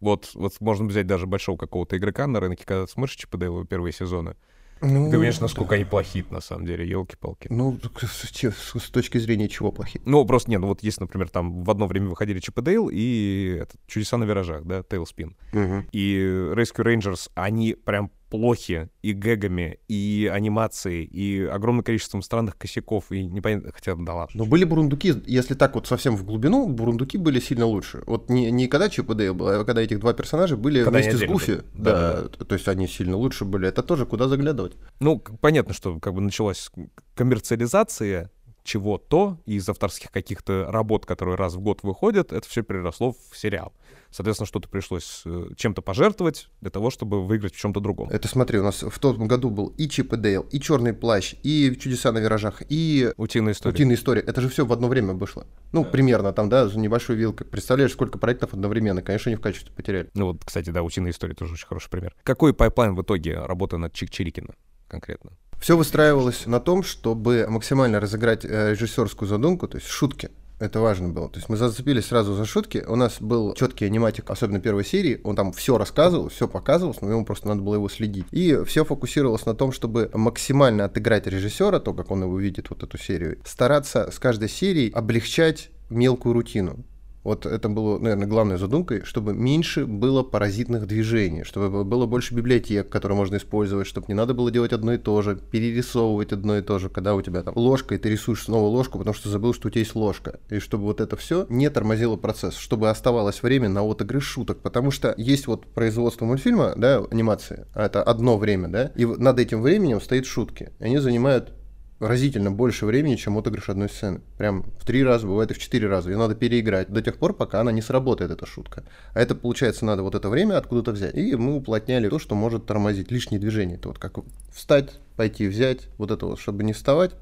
Вот, вот можно взять даже большого какого-то игрока на рынке, когда смотришь ЧПДЛ первые сезоны, ну, ты понимаешь, насколько да. они плохие на самом деле, елки-палки. Ну, с, с точки зрения чего плохие? Ну, просто нет, ну вот есть, например, там в одно время выходили Чип и Дейл и этот, Чудеса на виражах, да, Тейлспин. Угу. И Rescue Rangers, они прям плохи и гэгами, и анимацией, и огромным количеством странных косяков, и непонятно, хотя да ладно. Но были бурундуки, если так вот совсем в глубину, бурундуки были сильно лучше. Вот не, не когда Чип и Дейл был, а когда этих два персонажа были когда вместе с Гуфи. Да, да, да, то есть они сильно лучше были. Это тоже куда заглядывать. Ну, понятно, что как бы началась коммерциализация чего-то из авторских каких-то работ, которые раз в год выходят, это все переросло в сериал. Соответственно, что-то пришлось э, чем-то пожертвовать для того, чтобы выиграть в чем-то другом. Это смотри, у нас в том году был и Чип и Дейл, и Черный плащ, и Чудеса на виражах, и Утиная история. Утиная история. Это же все в одно время вышло. Ну, да. примерно там, да, за небольшой вилкой. Представляешь, сколько проектов одновременно. Конечно, не в качестве потеряли. Ну вот, кстати, да, Утиная история тоже очень хороший пример. Какой pipeline в итоге работы над Чик-Чирикина конкретно? Все выстраивалось на том, чтобы максимально разыграть э, режиссерскую задумку, то есть шутки. Это важно было. То есть мы зацепились сразу за шутки. У нас был четкий аниматик, особенно первой серии. Он там все рассказывал, все показывал, но ему просто надо было его следить. И все фокусировалось на том, чтобы максимально отыграть режиссера, то, как он его видит, вот эту серию. Стараться с каждой серией облегчать мелкую рутину. Вот это было, наверное, главной задумкой, чтобы меньше было паразитных движений, чтобы было больше библиотек, которые можно использовать, чтобы не надо было делать одно и то же, перерисовывать одно и то же, когда у тебя там ложка, и ты рисуешь снова ложку, потому что забыл, что у тебя есть ложка. И чтобы вот это все не тормозило процесс, чтобы оставалось время на отыгры шуток, потому что есть вот производство мультфильма, да, анимации, а это одно время, да, и над этим временем стоит шутки. Они занимают разительно больше времени, чем отыгрыш одной сцены. Прям в три раза, бывает и в четыре раза. Ее надо переиграть до тех пор, пока она не сработает, эта шутка. А это, получается, надо вот это время откуда-то взять. И мы уплотняли то, что может тормозить лишние движения. Это вот как встать, пойти взять, вот это вот, чтобы не вставать,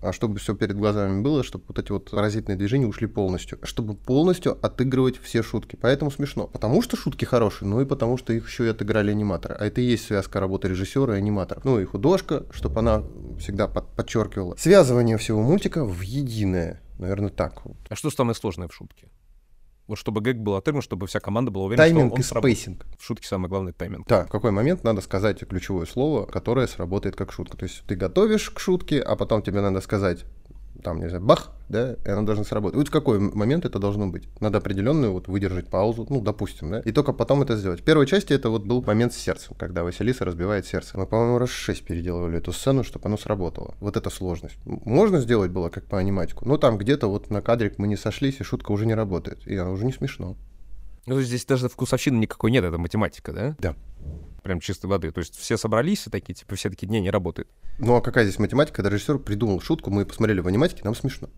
а чтобы все перед глазами было, чтобы вот эти вот паразитные движения ушли полностью, чтобы полностью отыгрывать все шутки. Поэтому смешно. Потому что шутки хорошие, ну и потому что их еще и отыграли аниматоры. А это и есть связка работы режиссера и аниматора. Ну и художка, чтобы она всегда под подчеркивала. Связывание всего мультика в единое. Наверное, так. А что самое сложное в шутке? Вот чтобы гэг был отыгран, чтобы вся команда была уверена, тайминг что он и спейсинг. В шутке самое главное тайминг. Да, в какой момент надо сказать ключевое слово, которое сработает как шутка. То есть ты готовишь к шутке, а потом тебе надо сказать там, не знаю, бах, да, и она должна сработать. Вот в какой момент это должно быть? Надо определенную вот выдержать паузу, ну, допустим, да, и только потом это сделать. В первой части это вот был момент с сердцем, когда Василиса разбивает сердце. Мы, по-моему, раз шесть переделывали эту сцену, чтобы оно сработало. Вот эта сложность. Можно сделать было как по аниматику, но там где-то вот на кадре мы не сошлись, и шутка уже не работает, и она уже не смешно. Ну, здесь даже вкусовщины никакой нет, это математика, да? Да. Прям чистой воды. То есть все собрались и такие, типа, все такие, не, не работает. Ну, а какая здесь математика, когда режиссер придумал шутку, мы посмотрели в аниматике, нам смешно.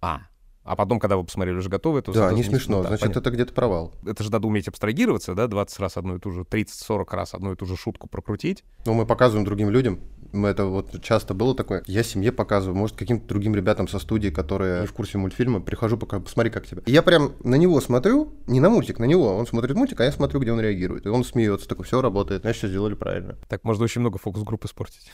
А, а потом, когда вы посмотрели уже готовы, то... Да, не смешно, да, значит, понятно. это где-то провал. Это же надо уметь абстрагироваться, да, 20 раз одну и ту же, 30-40 раз одну и ту же шутку прокрутить. Ну, мы показываем другим людям, это вот часто было такое. Я семье показываю, может, каким-то другим ребятам со студии, которые не в курсе мультфильма, прихожу, пока, посмотри, как тебе. И я прям на него смотрю, не на мультик, на него. Он смотрит мультик, а я смотрю, где он реагирует. И он смеется, такой, все работает, значит, все сделали правильно. Так можно очень много фокус-групп испортить.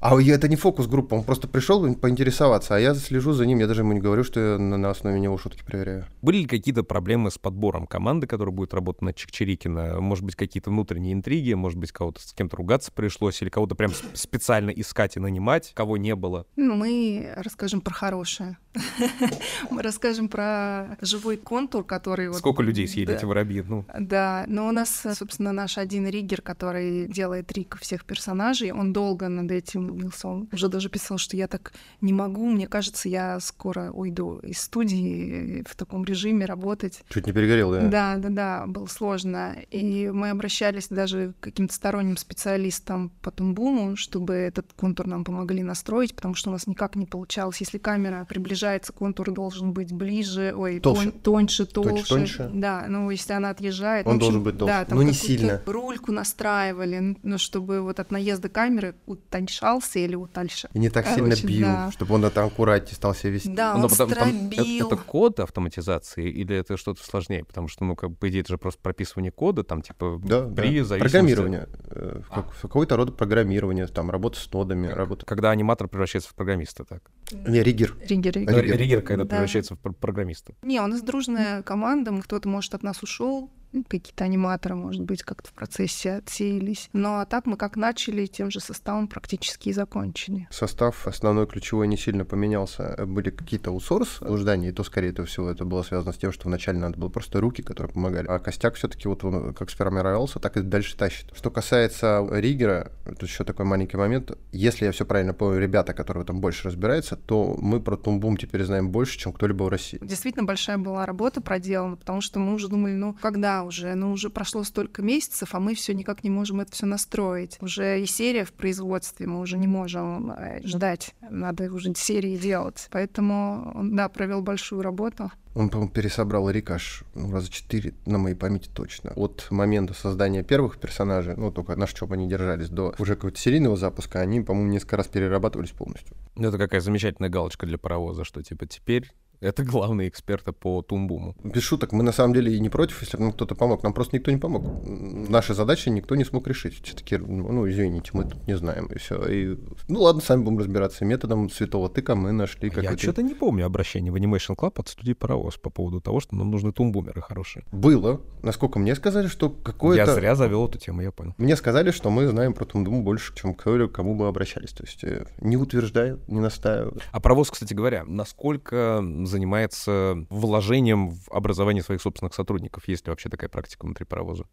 А это не фокус-группа, он просто пришел поинтересоваться, а я слежу за ним, я даже ему не говорю, что я на, на основе него шутки проверяю. Были ли какие-то проблемы с подбором команды, которая будет работать на Чикчирикина? Может быть, какие-то внутренние интриги, может быть, кого-то с кем-то ругаться пришлось, или кого-то прям специально искать нанимать, кого не было? Ну, мы расскажем про хорошее. Мы расскажем про живой контур, который... Сколько людей съели эти воробьи? Ну. Да, но у нас, собственно, наш один риггер, который делает рик всех персонажей, он долго над этим бился. Он уже даже писал, что я так не могу, мне кажется, я скоро уйду из студии в таком режиме работать. Чуть не перегорел, да? Да, да, да, было сложно. И мы обращались даже к каким-то сторонним специалистам по Тумбуму, чтобы этот контур нам помогли настроить, потому что у нас никак не получалось, если камера приближается контур должен быть ближе, ой, Толще. тон- тоньше, толще. тоньше. Да, ну если она отъезжает... Он в общем, должен быть толще, Да, там но не сильно. рульку настраивали, ну, чтобы вот от наезда камеры утоньшался или утальше. И не так сильно Короче, бил, да. чтобы он там аккуратнее стал себя вести. Да, Но он потом- там это, это код автоматизации или это что-то сложнее? Потому что, ну, как бы, по идее, это же просто прописывание кода, там, типа, Да, при да. зависимости... Программирование. э, А. в какой-то рода программирование, там, работа с нодами, работа... Когда аниматор превращается в программиста, так. Не, риггер. Риггер, Ну, риггер. Риггер. Риггер, когда Да. превращается в пр- программиста. Не, у нас дружная команда, кто-то, может, от нас ушел, какие-то аниматоры, может быть, как-то в процессе отсеялись. Но а так мы как начали, тем же составом практически и закончили. Состав основной ключевой не сильно поменялся. Были какие-то аутсорс блуждания, и то, скорее это всего, это было связано с тем, что вначале надо было просто руки, которые помогали. А костяк все-таки вот он как сформировался, так и дальше тащит. Что касается Ригера, тут еще такой маленький момент. Если я все правильно понял, ребята, которые там больше разбираются, то мы про Тумбум теперь знаем больше, чем кто-либо в России. Действительно большая была работа проделана, потому что мы уже думали, ну когда уже? Ну уже прошло столько месяцев, а мы все никак не можем это все настроить. Уже и серия в производстве, мы уже не можем э, ждать, надо уже серии делать. Поэтому он, да, провел большую работу. Он, по-моему, пересобрал Рикаш ну, раза четыре, на моей памяти точно. От момента создания первых персонажей, ну, только на чем они держались, до уже какого-то серийного запуска, они, по-моему, несколько раз перерабатывались полностью. Это какая замечательная галочка для паровоза, что, типа, теперь это главные эксперты по тумбуму. Без шуток, мы на самом деле и не против, если бы нам кто-то помог. Нам просто никто не помог. Наши задачи никто не смог решить. Все такие, ну, извините, мы тут не знаем, и все. И, ну, ладно, сами будем разбираться. Методом святого тыка мы нашли Я какой-то... что-то не помню обращения в Animation Club от студии Паровоз по поводу того, что нам нужны тумбумеры хорошие. Было. Насколько мне сказали, что какое-то... Я зря завел эту тему, я понял. Мне сказали, что мы знаем про Тумдум больше, чем к кому мы обращались. То есть э, не утверждаю, не настаиваю. А паровоз, кстати говоря, насколько занимается вложением в образование своих собственных сотрудников? Есть ли вообще такая практика внутри паровоза?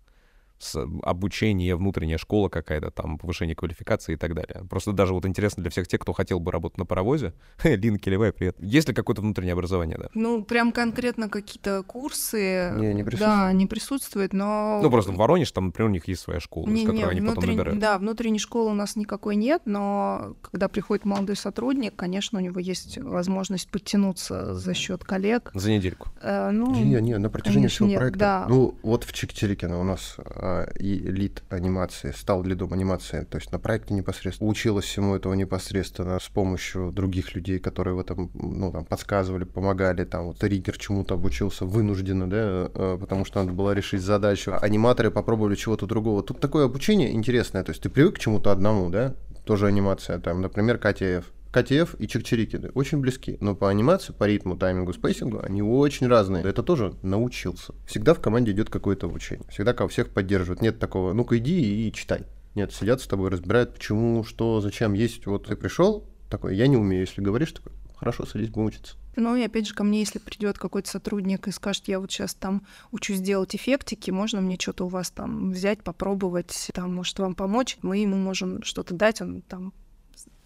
С обучение, внутренняя школа какая-то, там, повышение квалификации и так далее. Просто даже вот интересно для всех тех, кто хотел бы работать на паровозе. Лин Келевай, привет. Есть ли какое-то внутреннее образование, да? Ну, прям конкретно какие-то курсы, Не, не да, не присутствует, но... Ну, просто в Воронеж, там, например, у них есть своя школа, из Не, которой не, они потом внутрен- набирают. Да, внутренней школы у нас никакой нет, но когда приходит молодой сотрудник, конечно, у него есть возможность подтянуться за счет коллег. За недельку. Э, ну, Не, не, на протяжении конечно, всего нет, проекта. да. Ну, вот в Чиктерикино у нас а, и лид анимации, стал лидом анимации, то есть на проекте непосредственно. Училась всему этого непосредственно с помощью других людей, которые в этом, ну, там, подсказывали, помогали, там, вот Ригер чему-то обучился вынужденно, да, э, потому что надо было решить задачу. Аниматоры попробовали чего-то другого. Тут такое обучение интересное, то есть ты привык к чему-то одному, да, тоже анимация, там, например, КТФ. КТФ и Чик-Чирикино очень близки, но по анимации, по ритму, таймингу, спейсингу они очень разные. Это тоже научился. Всегда в команде идет какое-то обучение. Всегда кого всех поддерживают. Нет такого, ну-ка иди и читай. Нет, сидят с тобой, разбирают, почему, что, зачем есть. Вот ты пришел, такой, я не умею, если говоришь, такой, хорошо, садись, будем учиться. Ну и опять же ко мне, если придет какой-то сотрудник и скажет, я вот сейчас там учусь делать эффектики, можно мне что-то у вас там взять, попробовать, там, может вам помочь, мы ему можем что-то дать, он там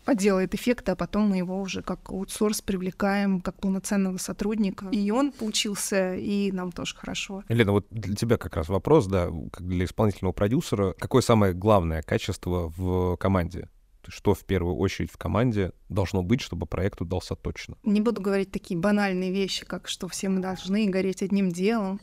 поделает эффекты, а потом мы его уже как аутсорс привлекаем, как полноценного сотрудника. И он поучился, и нам тоже хорошо. Лена, вот для тебя как раз вопрос, да, как для исполнительного продюсера, какое самое главное качество в команде? Что в первую очередь в команде должно быть, чтобы проект удался точно? Не буду говорить такие банальные вещи, как что все мы должны гореть одним делом.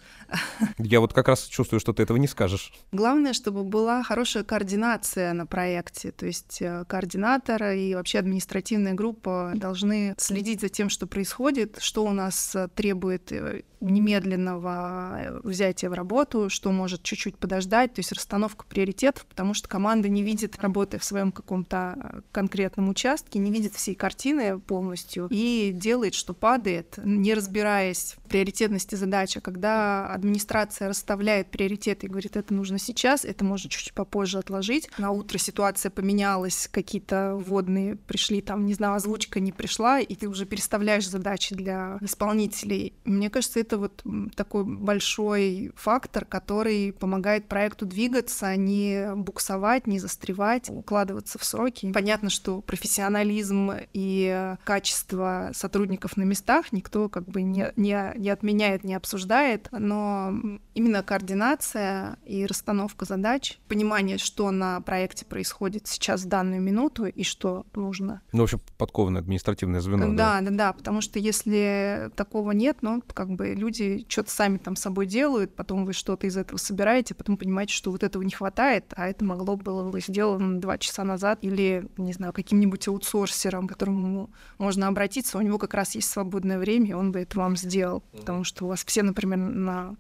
Я вот как раз чувствую, что ты этого не скажешь. Главное, чтобы была хорошая координация на проекте. То есть э, координатор и вообще административная группа должны следить за тем, что происходит, что у нас э, требует э, немедленного э, взятия в работу, что может чуть-чуть подождать, то есть расстановка приоритетов, потому что команда не видит работы в своем каком-то конкретном участке, не видит всей картины полностью и делает, что падает, не разбираясь в приоритетности задач. А когда администрация расставляет приоритеты и говорит, это нужно сейчас, это можно чуть-чуть попозже отложить. На утро ситуация поменялась, какие-то вводные пришли, там, не знаю, озвучка не пришла, и ты уже переставляешь задачи для исполнителей Мне кажется, это вот такой большой фактор, который помогает проекту двигаться, не буксовать, не застревать, укладываться в сроки. Понятно, что профессионализм и качество сотрудников на местах никто как бы не, не, не отменяет, не обсуждает, но именно координация и расстановка задач, понимание, что на проекте происходит сейчас в данную минуту и что нужно. Ну, в общем, подкованное административное звено. Да, да, да, да, потому что если такого нет, ну, как бы люди что-то сами там с собой делают, потом вы что-то из этого собираете, потом понимаете, что вот этого не хватает, а это могло было сделано два часа назад или, не знаю, каким-нибудь аутсорсером, к которому можно обратиться, у него как раз есть свободное время, и он бы это вам сделал, потому что у вас все, например, на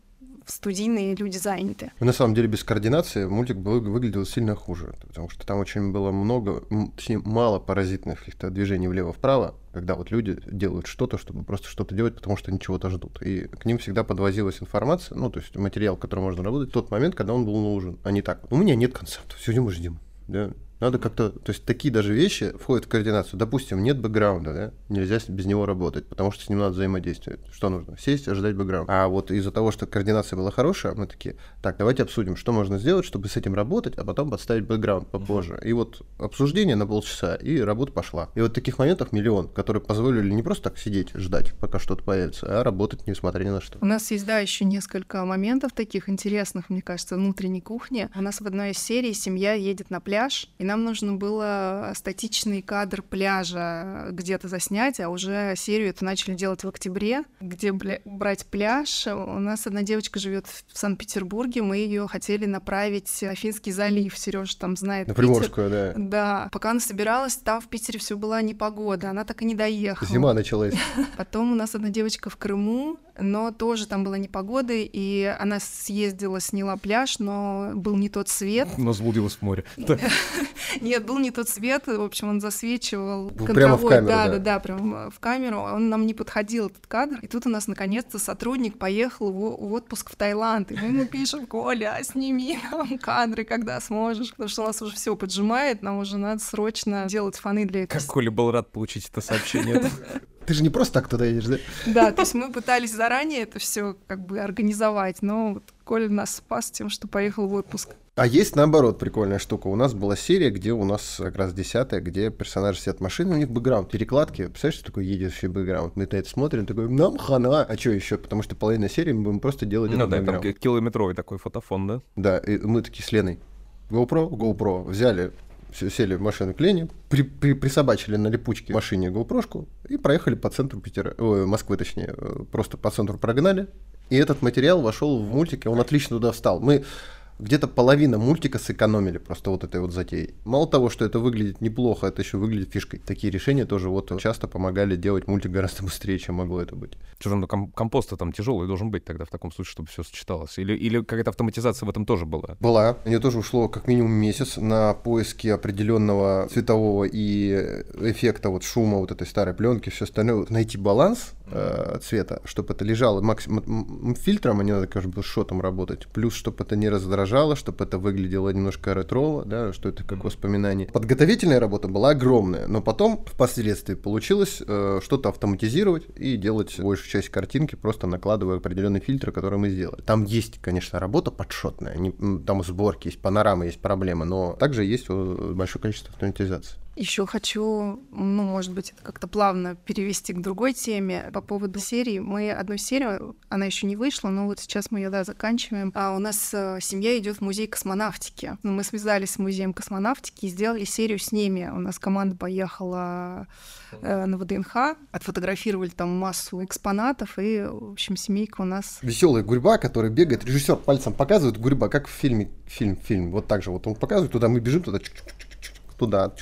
студийные люди заняты. На самом деле без координации мультик выглядел сильно хуже, потому что там очень было много, точнее мало паразитных каких-то движений влево-вправо, когда вот люди делают что-то, чтобы просто что-то делать, потому что они чего-то ждут. И к ним всегда подвозилась информация, ну, то есть материал, который можно работать в тот момент, когда он был нужен, а не так. У меня нет концепта, сегодня мы ждем. Да? Надо как-то, то есть такие даже вещи входят в координацию. Допустим, нет бэкграунда, да, нельзя без него работать, потому что с ним надо взаимодействовать. Что нужно? Сесть, ожидать бэкграунд. А вот из-за того, что координация была хорошая, мы такие, так, давайте обсудим, что можно сделать, чтобы с этим работать, а потом подставить бэкграунд попозже. И вот обсуждение на полчаса, и работа пошла. И вот таких моментов миллион, которые позволили не просто так сидеть, ждать, пока что-то появится, а работать несмотря ни на что. У нас есть, да, еще несколько моментов таких интересных, мне кажется, внутренней кухни. У нас в одной из серий семья едет на пляж, и нам нужно было статичный кадр пляжа где-то заснять, а уже серию это начали делать в октябре, где брать пляж. У нас одна девочка живет в Санкт-Петербурге, мы ее хотели направить на Финский залив. Сережа там знает. На Приморскую, Питер. да. Да. Пока она собиралась, там в Питере все была непогода, она так и не доехала. Зима началась. Потом у нас одна девочка в Крыму, но тоже там была непогода, и она съездила, сняла пляж, но был не тот свет. Но заблудилась в море. Нет, был не тот свет, в общем, он засвечивал Прямо в камеру, да, да, да, да, прямо в камеру, он нам не подходил, этот кадр, и тут у нас наконец-то сотрудник поехал в отпуск в Таиланд, и мы ему пишем, Коля, сними нам кадры, когда сможешь, потому что у нас уже все поджимает, нам уже надо срочно делать фаны для этого. Как Коля был рад получить это сообщение. Ты же не просто так туда едешь, да? Да, то есть мы пытались заранее это все как бы организовать, но вот Коля нас спас тем, что поехал в отпуск. А есть наоборот прикольная штука. У нас была серия, где у нас как раз десятая, где персонажи сидят в машине, у них бэкграунд, перекладки. Представляешь, что такое едущий бэкграунд? Мы на это смотрим, такой, нам хана. А что еще? Потому что половина серии мы будем просто делать Ну да, там километровый такой фотофон, да? Да, и мы такие с Леной. GoPro, GoPro, взяли сели в машину к Лене, при, при, присобачили на липучке машине GoPro и проехали по центру Питера, ой, Москвы точнее, э, просто по центру прогнали. И этот материал вошел в мультик, и он отлично туда встал. Мы где-то половина мультика сэкономили просто вот этой вот затеей. Мало того, что это выглядит неплохо, это еще выглядит фишкой. Такие решения тоже вот часто помогали делать мультик гораздо быстрее, чем могло это быть. Что же, ну, ком- компост там тяжелый должен быть тогда в таком случае, чтобы все сочеталось? Или, или какая-то автоматизация в этом тоже была? Была. Мне тоже ушло как минимум месяц на поиски определенного цветового и эффекта вот шума вот этой старой пленки, все остальное. Найти баланс э, цвета, чтобы это лежало максимум фильтром, а не надо, конечно, было шотом работать. Плюс, чтобы это не раздражало, чтобы это выглядело немножко ретро, да, что это как воспоминание. Подготовительная работа была огромная, но потом впоследствии получилось э, что-то автоматизировать и делать большую часть картинки, просто накладывая определенный фильтр, который мы сделали. Там есть, конечно, работа подшотная, не, там сборки есть, панорамы есть проблемы, но также есть большое количество автоматизации. Еще хочу, ну, может быть, это как-то плавно перевести к другой теме. По поводу серии. Мы одну серию, она еще не вышла, но вот сейчас мы ее, да, заканчиваем. А у нас э, семья идет в музей космонавтики. Ну, мы связались с музеем космонавтики и сделали серию с ними. У нас команда поехала э, на ВДНХ, отфотографировали там массу экспонатов, и, в общем, семейка у нас... Веселая гурьба, которая бегает, режиссер пальцем показывает гурьба, как в фильме, фильм, фильм, вот так же, вот он показывает, туда мы бежим, туда, туда,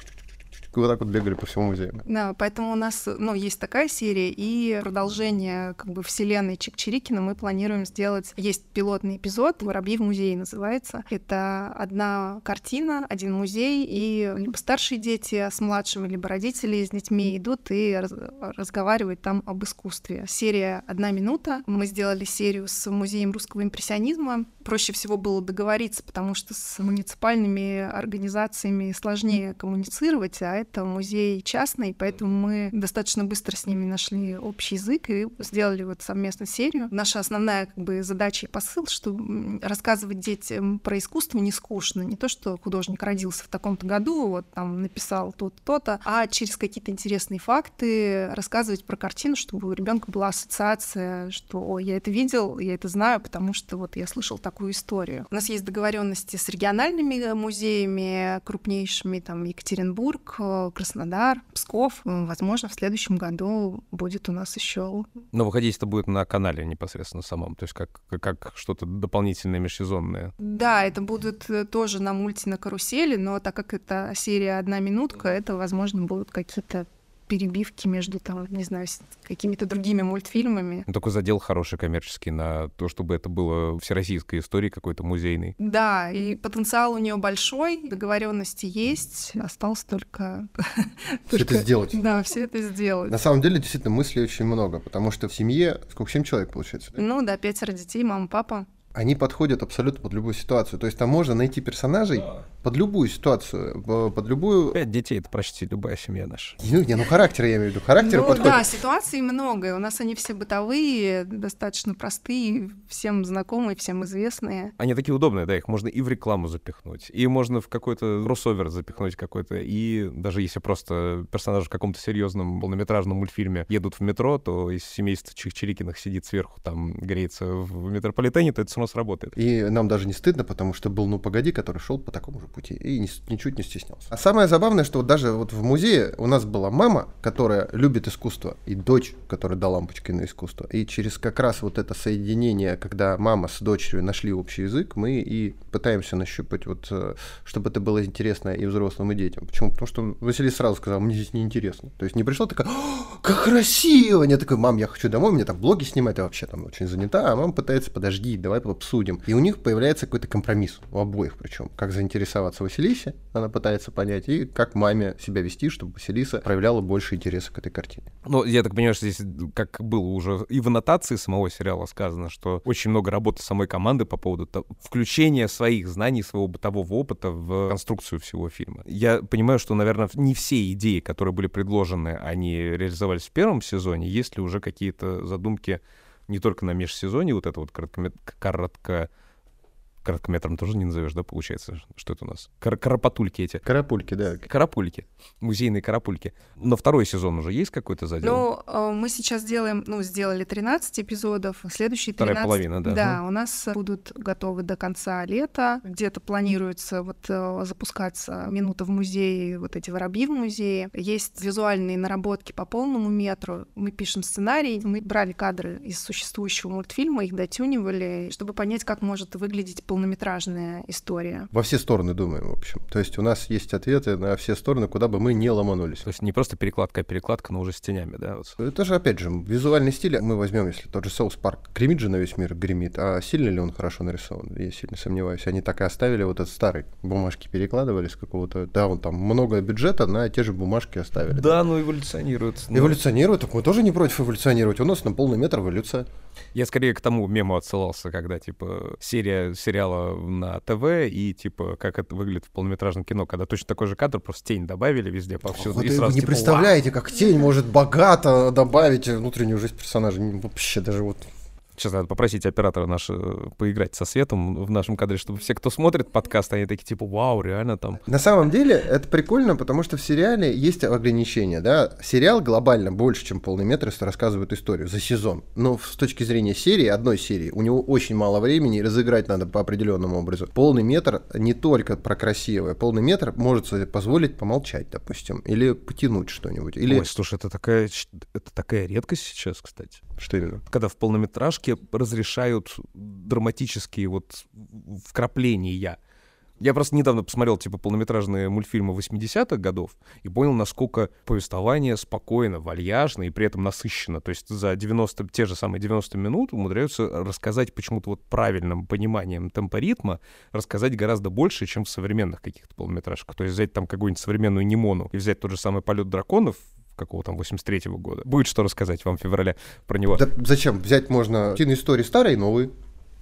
вот так вот бегали по всему музею. Да, поэтому у нас, ну, есть такая серия, и продолжение как бы вселенной Чикчирикина мы планируем сделать. Есть пилотный эпизод, «Воробьи в музее» называется. Это одна картина, один музей, и либо старшие дети с младшими, либо родители с детьми идут и раз разговаривают там об искусстве. Серия «Одна минута». Мы сделали серию с музеем русского импрессионизма. Проще всего было договориться, потому что с муниципальными организациями сложнее коммуницировать, а это это музей частный, поэтому мы достаточно быстро с ними нашли общий язык и сделали вот совместную серию. Наша основная как бы задача и посыл, что рассказывать детям про искусство не скучно. Не то, что художник родился в таком-то году, вот там написал то-то, то-то, а через какие-то интересные факты рассказывать про картину, чтобы у ребенка была ассоциация, что О, я это видел, я это знаю, потому что вот я слышал такую историю. У нас есть договоренности с региональными музеями крупнейшими, там Екатеринбург, Краснодар, Псков. Возможно, в следующем году будет у нас еще. Но выходить это будет на канале непосредственно самом, то есть как, как что-то дополнительное межсезонное. Да, это будут э, тоже на мульти на карусели, но так как это серия одна минутка, это, возможно, будут какие-то перебивки между там, не знаю, какими-то другими мультфильмами. Такой задел хороший коммерческий на то, чтобы это было всероссийской историей какой-то музейной. Да, и потенциал у нее большой, договоренности есть, осталось только... Все это сделать. Да, все это сделать. На самом деле, действительно, мыслей очень много, потому что в семье сколько, семь человек получается? Ну да, пятеро детей, мама, папа они подходят абсолютно под любую ситуацию. То есть там можно найти персонажей да. под любую ситуацию, под любую... Пять детей — это почти любая семья наша. Ну, не, ну характер я имею в виду, характер ну, подходит. Да, ситуаций много. У нас они все бытовые, достаточно простые, всем знакомые, всем известные. Они такие удобные, да, их можно и в рекламу запихнуть, и можно в какой-то кроссовер запихнуть какой-то, и даже если просто персонажи в каком-то серьезном полнометражном мультфильме едут в метро, то из семейства Чирикиных сидит сверху, там греется в метрополитене, то это само сработает. И нам даже не стыдно, потому что был «Ну, погоди», который шел по такому же пути и ни, ничуть не стеснялся. А самое забавное, что вот даже вот в музее у нас была мама, которая любит искусство, и дочь, которая дала лампочки на искусство. И через как раз вот это соединение, когда мама с дочерью нашли общий язык, мы и пытаемся нащупать, вот, э, чтобы это было интересно и взрослым, и детям. Почему? Потому что Василий сразу сказал, мне здесь неинтересно. То есть не пришла такая, как красиво! Я такой, мам, я хочу домой, мне там блоги снимать, я вообще там очень занята, а мама пытается, подожди, давай обсудим. И у них появляется какой-то компромисс, у обоих причем. Как заинтересоваться Василисе, она пытается понять, и как маме себя вести, чтобы Василиса проявляла больше интереса к этой картине. Ну, я так понимаю, что здесь, как было уже и в аннотации самого сериала сказано, что очень много работы самой команды по поводу включения своих знаний, своего бытового опыта в конструкцию всего фильма. Я понимаю, что, наверное, не все идеи, которые были предложены, они реализовались в первом сезоне. Есть ли уже какие-то задумки не только на межсезонье, вот это вот коротко, коротко короткометром тоже не назовешь, да, получается? Что это у нас? Кар карапатульки эти. Карапульки, да. Карапульки. Музейные карапульки. Но второй сезон уже есть какой-то задел? Ну, э, мы сейчас делаем, ну, сделали 13 эпизодов, следующие 13... Вторая половина, да. Да, у нас будут готовы до конца лета. Где-то планируется вот э, запускаться «Минута в музее», вот эти «Воробьи в музее». Есть визуальные наработки по полному метру. Мы пишем сценарий, мы брали кадры из существующего мультфильма, их дотюнивали, чтобы понять, как может выглядеть полнометражный полнометражная история. Во все стороны думаем, в общем. То есть у нас есть ответы на все стороны, куда бы мы не ломанулись. То есть не просто перекладка, а перекладка, но уже с тенями, да? Вот. Это же, опять же, визуальный стиль. Мы возьмем, если тот же Соус Парк гремит же на весь мир, гремит, а сильно ли он хорошо нарисован? Я сильно сомневаюсь. Они так и оставили вот этот старый. Бумажки перекладывали с какого-то... Да, он там много бюджета на те же бумажки оставили. Да, ну эволюционирует. Эволюционирует, так мы тоже не против эволюционировать. У нас на полный метр эволюция. Я скорее к тому мему отсылался, когда, типа, серия сериала на ТВ и, типа, как это выглядит в полнометражном кино, когда точно такой же кадр, просто тень добавили везде повсюду. Вот и сразу, вы не типа, представляете, как тень может богато добавить внутреннюю жизнь персонажа. Вообще даже вот Сейчас надо попросить оператора наш поиграть со светом в нашем кадре, чтобы все, кто смотрит подкаст, они такие типа, вау, реально там. На самом деле это прикольно, потому что в сериале есть ограничения, да. Сериал глобально больше, чем полный метр, если рассказывает историю за сезон. Но с точки зрения серии, одной серии, у него очень мало времени, и разыграть надо по определенному образу. Полный метр не только про красивое. Полный метр может себе позволить помолчать, допустим, или потянуть что-нибудь. Или... Ой, слушай, это такая, это такая редкость сейчас, кстати. Именно? Когда в полнометражке разрешают драматические вот вкрапления. Я просто недавно посмотрел, типа, полнометражные мультфильмы 80-х годов и понял, насколько повествование спокойно, вальяжно и при этом насыщенно. То есть за 90, те же самые 90 минут умудряются рассказать почему-то вот правильным пониманием темпоритма, рассказать гораздо больше, чем в современных каких-то полнометражках. То есть взять там какую-нибудь современную Немону и взять тот же самый «Полет драконов», какого там 83-го года. Будет что рассказать вам в феврале про него. Да зачем? Взять можно киноистории старые и новые.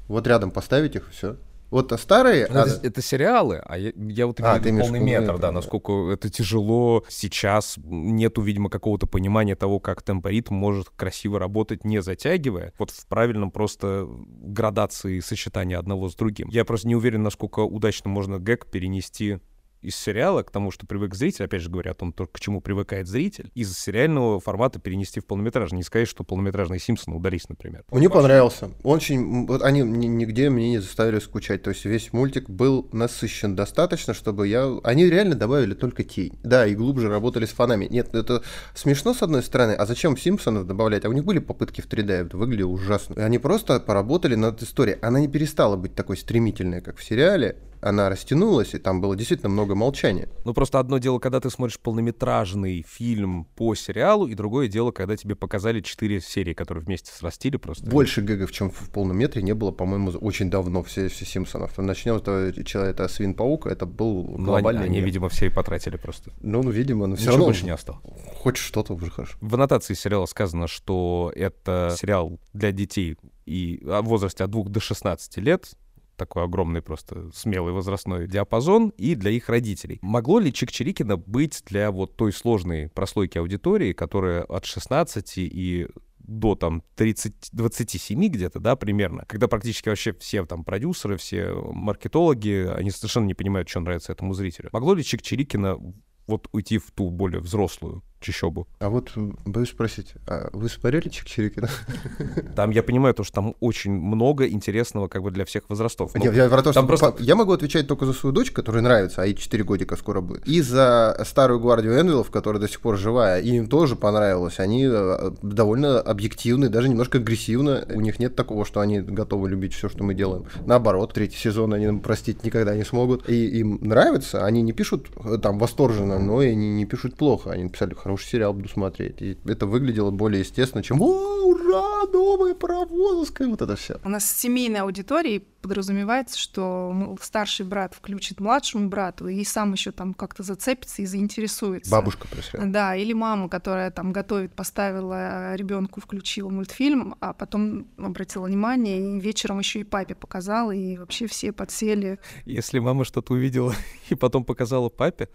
Вот рядом поставить их, все. Вот а старые... Ну, а- это, это сериалы, а я, я вот А, имею виду имеешь полный метр, метр, да, да. насколько это тяжело сейчас. Нету, видимо, какого-то понимания того, как темпоритм может красиво работать, не затягивая. Вот в правильном просто градации сочетания одного с другим. Я просто не уверен, насколько удачно можно гэг перенести из сериала к тому, что привык зритель, опять же говоря о том, то, к чему привыкает зритель, из сериального формата перенести в полнометражный. Не сказать, что полнометражные Симпсоны удались, например. Мне понравился. Очень, вот они ни- нигде меня не заставили скучать. То есть весь мультик был насыщен достаточно, чтобы я... Они реально добавили только тень. Да, и глубже работали с фонами. Нет, это смешно с одной стороны, а зачем Симпсонов добавлять? А у них были попытки в 3D, это выглядело ужасно. И они просто поработали над историей. Она не перестала быть такой стремительной, как в сериале. Она растянулась, и там было действительно много молчания. Ну, просто одно дело, когда ты смотришь полнометражный фильм по сериалу, и другое дело, когда тебе показали четыре серии, которые вместе срастили просто. Больше гэгов, чем в полном метре, не было, по-моему, очень давно все, все Симпсонов. Начнем с человека Свин-паук, это был Ну, они, глобальный они, видимо, все и потратили просто. Ну, ну, видимо, но все Ничего равно больше не осталось. хоть что-то уже хорошо. В аннотации сериала сказано, что это сериал для детей и в возрасте от 2 до 16 лет, такой огромный просто смелый возрастной диапазон, и для их родителей. Могло ли Чик-Чирикина быть для вот той сложной прослойки аудитории, которая от 16 и до там 30, 27 где-то, да, примерно, когда практически вообще все там продюсеры, все маркетологи, они совершенно не понимают, что нравится этому зрителю. Могло ли Чик-Чирикина вот уйти в ту более взрослую чищобу? А вот боюсь спросить, а вы смотрели Чик-Чирикина? Там я понимаю то, что там очень много интересного как бы для всех возрастов. Ну, Я, я про то, там просто- я могу отвечать только за свою дочь, которой нравится, а ей 4 годика скоро будет. И за старую гвардию Энвилов, которая до сих пор живая, и им тоже понравилось. Они э, довольно объективны, даже немножко агрессивно. У них нет такого, что они готовы любить все, что мы делаем. Наоборот, третий сезон они нам простить никогда не смогут. И им нравится, они не пишут э, там восторженно, но и они не пишут плохо. Они написали, хороший сериал буду смотреть. И это выглядело более естественно, чем «О, ура, новая паровозовская!» Вот это все. У нас в семейной аудитории подразумевается, что м, старший брат включит младшему брату и сам еще там как-то зацепится и заинтересуется. Бабушка пришла. Да, или мама, которая там готовит, поставила ребенку, включила мультфильм, а потом обратила внимание и вечером еще и папе показала, и вообще все подсели. Если мама что-то увидела и потом показала папе,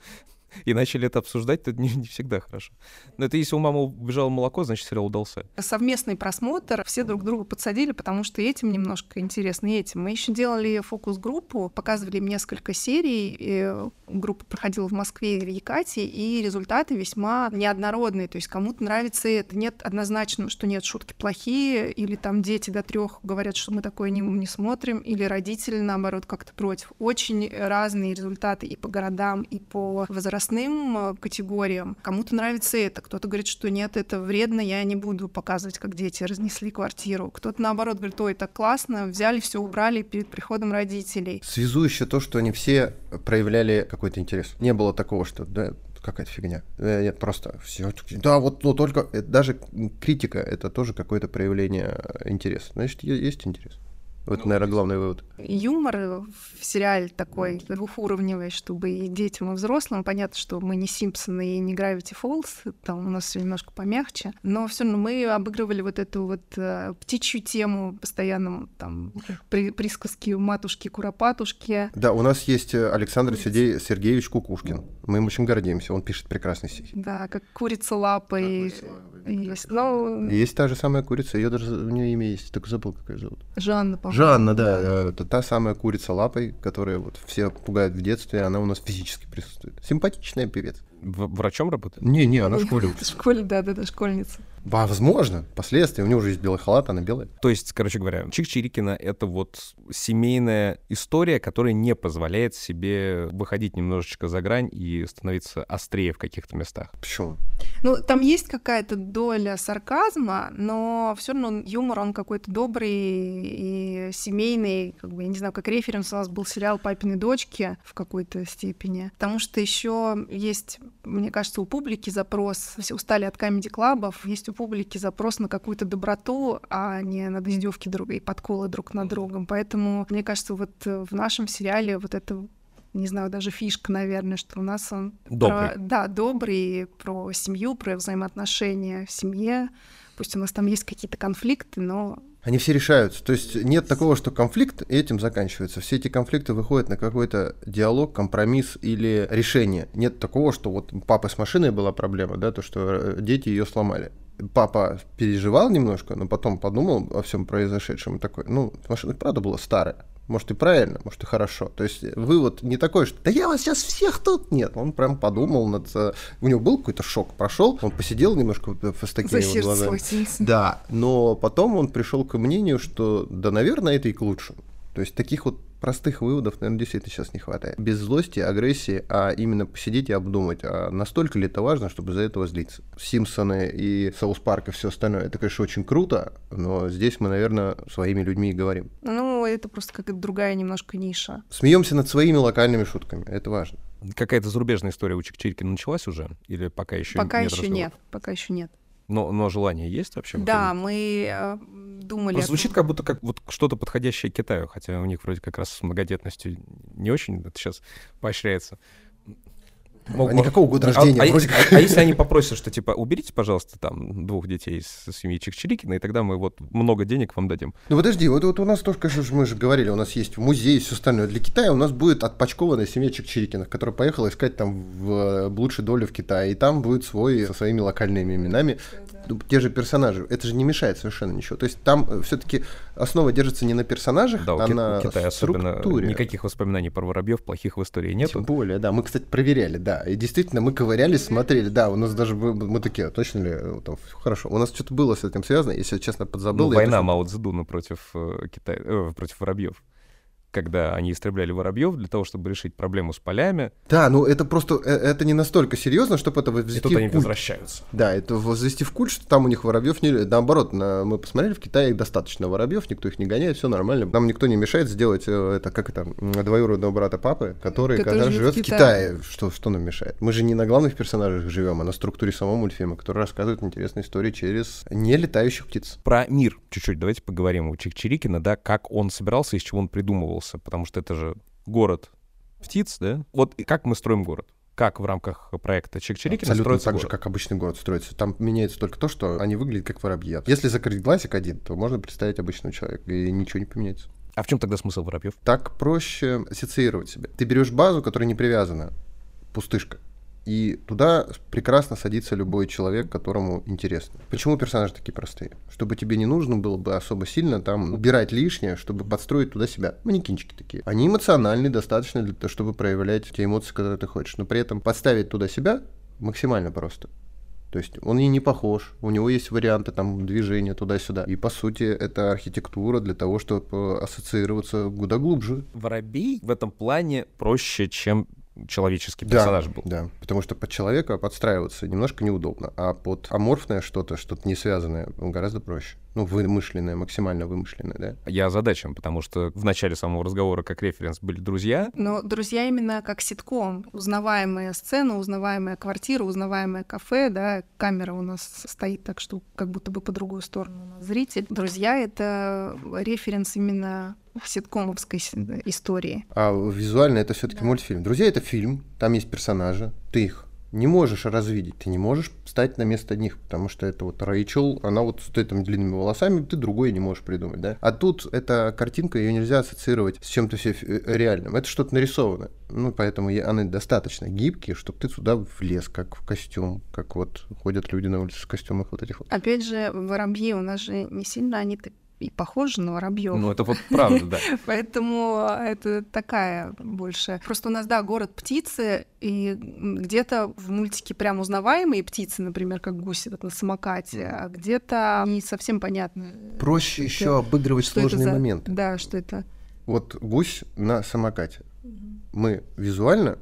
и начали это обсуждать, то не, не всегда хорошо. Но это если у мамы убежало молоко, значит сериал удался. Совместный просмотр, все друг друга подсадили, потому что этим немножко интересно, и этим. Мы еще делали фокус-группу, показывали им несколько серий, и группа проходила в Москве и в Якате, и результаты весьма неоднородные, то есть кому-то нравится это. Нет однозначно, что нет, шутки плохие, или там дети до трех говорят, что мы такое не, не смотрим, или родители, наоборот, как-то против. Очень разные результаты и по городам, и по возрастным э, категориям. Кому-то нравится это, кто-то говорит, что нет, это вредно, я не буду показывать, как дети разнесли квартиру. Кто-то, наоборот, говорит, ой, так классно, взяли, все убрали перед приходом родителей. Связующе то, что они все проявляли какой-то интерес. Не было такого, что да, какая-то фигня. Э, Нет, просто все. Да, вот ну, только э, даже критика это тоже какое-то проявление интереса. Значит, есть интерес. Вот, наверное, главный вывод. Юмор в сериале такой двухуровневый, чтобы и детям, и взрослым. Понятно, что мы не Симпсоны и не Gravity Falls, там у нас все немножко помягче, но все равно мы обыгрывали вот эту вот э, птичью тему постоянно, там, при, присказки матушки, куропатушки. Да, у нас есть э, Александр Сергей- Сергеевич Кукушкин. Мы им очень гордимся. Он пишет прекрасные стихи. Да, как курица лапой. Есть. Ну, И Есть та же самая курица, ее даже у нее имя есть, только забыл, как ее зовут. Жанна, по Жанна, да, э, это та самая курица лапой, которая вот все пугают в детстве, она у нас физически присутствует. Симпатичная певец. В- врачом работает? Не, не, она в школе. В школе, да, да, да, школьница. Возможно, последствия. У нее уже есть белый халат, она белая. То есть, короче говоря, Чик-Чирикина — это вот семейная история, которая не позволяет себе выходить немножечко за грань и становиться острее в каких-то местах. Почему? Ну, там есть какая-то доля сарказма, но все равно юмор, он какой-то добрый и семейный, как бы, я не знаю, как референс у нас был сериал «Папины дочки» в какой-то степени. Потому что еще есть, мне кажется, у публики запрос, все устали от комедий-клабов, есть у публики запрос на какую-то доброту, а не на издевки друг и подколы друг над другом. Поэтому, мне кажется, вот э, в нашем сериале вот это не знаю, даже фишка, наверное, что у нас он Добрый. про- да, добрый, про семью, про взаимоотношения в семье, Пусть у нас там есть какие-то конфликты, но Они все решаются. То есть нет такого, что конфликт этим заканчивается. Все эти конфликты выходят на какой-то диалог, компромисс или решение. Нет такого, что вот у папы с машиной была проблема, да, то, что э, дети ее сломали. Папа переживал немножко, но потом подумал о всем произошедшем и такой, ну, машина правда была старая. Может и правильно, может и хорошо. То есть вывод не такой, что да я вас сейчас всех тут. Нет, он прям подумал над... э, У него был какой-то шок, прошел, он посидел немножко э, с такими вот глазами. Да, но потом он пришел к мнению, что да, наверное, это и к лучшему. То есть таких вот простых выводов, наверное, действительно сейчас не хватает. Без злости, агрессии, а именно посидеть и обдумать, а настолько ли это важно, чтобы за этого злиться. Симпсоны и Соус Парк и все остальное, это, конечно, очень круто, но здесь мы, наверное, своими людьми и говорим. Ну, это просто как другая немножко ниша. Смеемся над своими локальными шутками, это важно. Какая-то зарубежная история у Чикчирикина началась уже? Или пока еще пока нет еще разговора? нет, пока еще нет. Но, но желание есть вообще? Да, мы э, думали... Просто звучит как будто как вот что-то подходящее Китаю, хотя у них вроде как раз с многодетностью не очень это сейчас поощряется. Мог- А никакого года А- рождения, а, вроде а- а если они попросят, что типа уберите, пожалуйста, там двух детей из семьи Чикчирикина, и тогда мы вот много денег вам дадим. Ну подожди, вот, вот у нас тоже, конечно же, мы же говорили, у нас есть музей и все остальное. Для Китая у нас будет отпочкованная семья Чикчирикиных, которая поехала искать там в, э, лучшей доле в Китае. И там будет свой со своими локальными именами. Ну, Те же персонажи. Это же не мешает совершенно ничего. То есть там все-таки основа держится не на персонажах, Да, у а Ки- на Китая особенно структуре. никаких воспоминаний про воробьев плохих в истории Тем нету. более, да. Мы, кстати, проверяли, да. И действительно, мы ковырялись, смотрели, да. У нас даже бы- мы такие, «А точно ли э, там хорошо. У нас что-то было с этим связано, если честно подзабыл. Ну, война точно- Мао Цзэдуна против э, Китая, э, против воробьев. Когда они истребляли воробьев для того, чтобы решить проблему с полями, Да, ну это просто, э, это не настолько серьезно, чтобы это и возвести тут в они культ. возвращаются. Да, это возвести в культ, что там у них воробьев не... Наоборот, на- мы посмотрели, в Китае достаточно воробьев, никто их не гоняет, все нормально. Нам никто не мешает сделать э, это, как это, двоюродного брата папы, который, Который когда живет в в Китае. Что, что нам мешает? Мы же не на главных персонажах живем, а на структуре самого мультфильма, который рассказывает интересные истории через нелетающих птиц. Про мир чуть-чуть давайте поговорим у Чикчирикина, да, как он собирался, из чего он придумывался, потому что это же город птиц, да? Вот как мы строим город? Как в рамках проекта Чикчирикина Абсолютно так же, город? как обычный город строится. Там меняется только то, что они выглядят как воробьи. Если закрыть глазик один, то можно представить обычного человека, и ничего не поменяется. А в чем тогда смысл воробьев? так проще ассоциировать себя. Ты берешь базу, которая не привязана, пустышка, и туда прекрасно садится любой человек, которому интересно. Почему персонажи такие простые? Чтобы тебе не нужно было бы особо сильно там убирать лишнее, чтобы подстроить туда себя. Манекенчики такие. Они эмоциональны достаточно для того, чтобы проявлять те эмоции, которые ты хочешь. Но при этом подставить туда себя максимально просто. То есть он и не похож, у него есть варианты там движения туда-сюда. И по сути это архитектура для того, чтобы ассоциироваться куда глубже. Воробей в этом плане проще, чем человеческий Да, персонаж был. Да, потому что под человека подстраиваться немножко неудобно, а под аморфное что-то, что-то не связанное, гораздо проще. Ну, вымышленное, максимально вымышленное, да. Я озадачен, потому что в начале самого разговора как референс были друзья. Но друзья именно как ситком. Узнаваемая сцена, узнаваемая квартира, узнаваемое кафе, да, камера у нас стоит так, что как будто бы по другую сторону у нас зритель. Друзья — это референс именно ситкомовской истории. А визуально это все-таки мультфильм. Друзья, это фильм, там есть персонажи, ты их не можешь развидеть, ты не можешь встать на место них, потому что это вот Рэйчел, она вот с этими длинными волосами, ты другой не можешь придумать, да? А тут эта картинка, ее нельзя ассоциировать с чем-то все реальным. Это что-то нарисовано. Ну, поэтому они достаточно гибкие, чтобы ты туда влез, как в костюм, как вот ходят люди на улице в костюмах вот этих вот. Опять же, воробьи у нас же не сильно они так и похожи на воробьев. Ну, это вот правда, да. Поэтому это такая больше. Просто у нас, да, город птицы, и где-то в мультике прям узнаваемые птицы, например, как гуси вот на самокате, а где-то не совсем понятно. Проще это- еще обыгрывать сложные за- моменты. Да, что это. Вот гусь на самокате. Мы визуально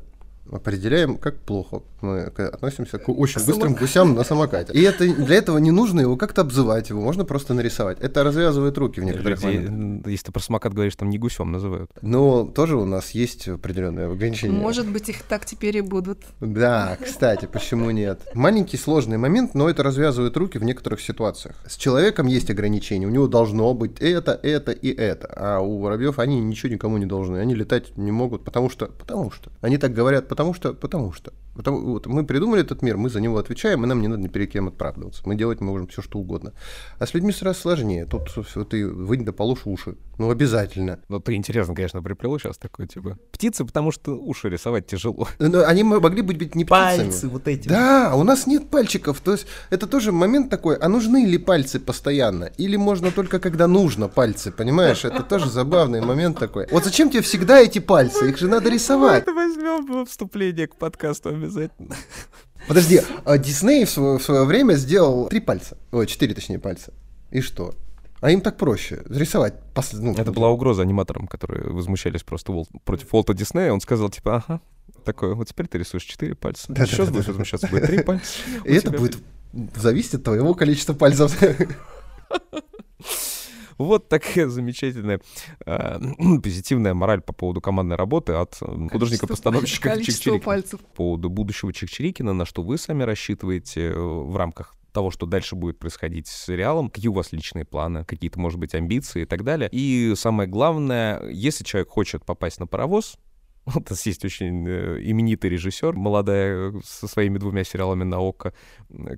определяем как плохо. Мы относимся к очень быстрым гусям на самокате. И это, для этого не нужно его как-то обзывать, его можно просто нарисовать. Это развязывает руки в некоторых Люди, моментах. если ты про самокат говоришь, там не гусем называют. Но тоже у нас есть определенные ограничения. Может быть, их так теперь и будут. Да, кстати, почему нет? Маленький сложный момент, но это развязывает руки в некоторых ситуациях. С человеком есть ограничения, у него должно быть это, это и это. А у воробьев они ничего никому не должны. Они летать не могут, потому что, потому что. Они так говорят, потому что, потому что. Потому, вот, мы придумали этот мир, мы за него отвечаем, и нам не надо ни перед кем оправдываться. Мы делать можем все, что угодно. А с людьми сразу сложнее. Тут все, ты вынь да полушь уши. Ну, обязательно. Ну, ты интересно, конечно, приплел сейчас такой, типа, птицы, потому что уши рисовать тяжело. Но они могли быть не птицами. Пальцы вот эти. Да, у нас нет пальчиков. То есть это тоже момент такой, а нужны ли пальцы постоянно? Или можно только когда нужно пальцы, понимаешь? Это тоже забавный момент такой. Вот зачем тебе всегда эти пальцы? Их же надо рисовать. Это возьмем во вступление к подкасту обязательно. Подожди, а Дисней в свое, в свое время сделал три пальца. Ой, четыре точнее пальца. И что? А им так проще рисовать. Пос... Ну, Это была угроза аниматорам, которые возмущались просто Уолт- против Уолта Диснея. Он сказал, типа, ага, такое, вот теперь ты рисуешь четыре пальца. Да, Сейчас да, будешь да, возмущаться, будет три пальца. И это будет зависеть от твоего количества пальцев. Вот такая замечательная э, позитивная мораль по поводу командной работы от э, художника-постановщика Чикчирикина. По поводу будущего Чикчирикина, на что вы сами рассчитываете э, в рамках того, что дальше будет происходить с сериалом, какие у вас личные планы, какие-то, может быть, амбиции и так далее. И самое главное, если человек хочет попасть на паровоз, у нас есть очень э, именитый режиссер, молодая, э, со своими двумя сериалами на ОККО,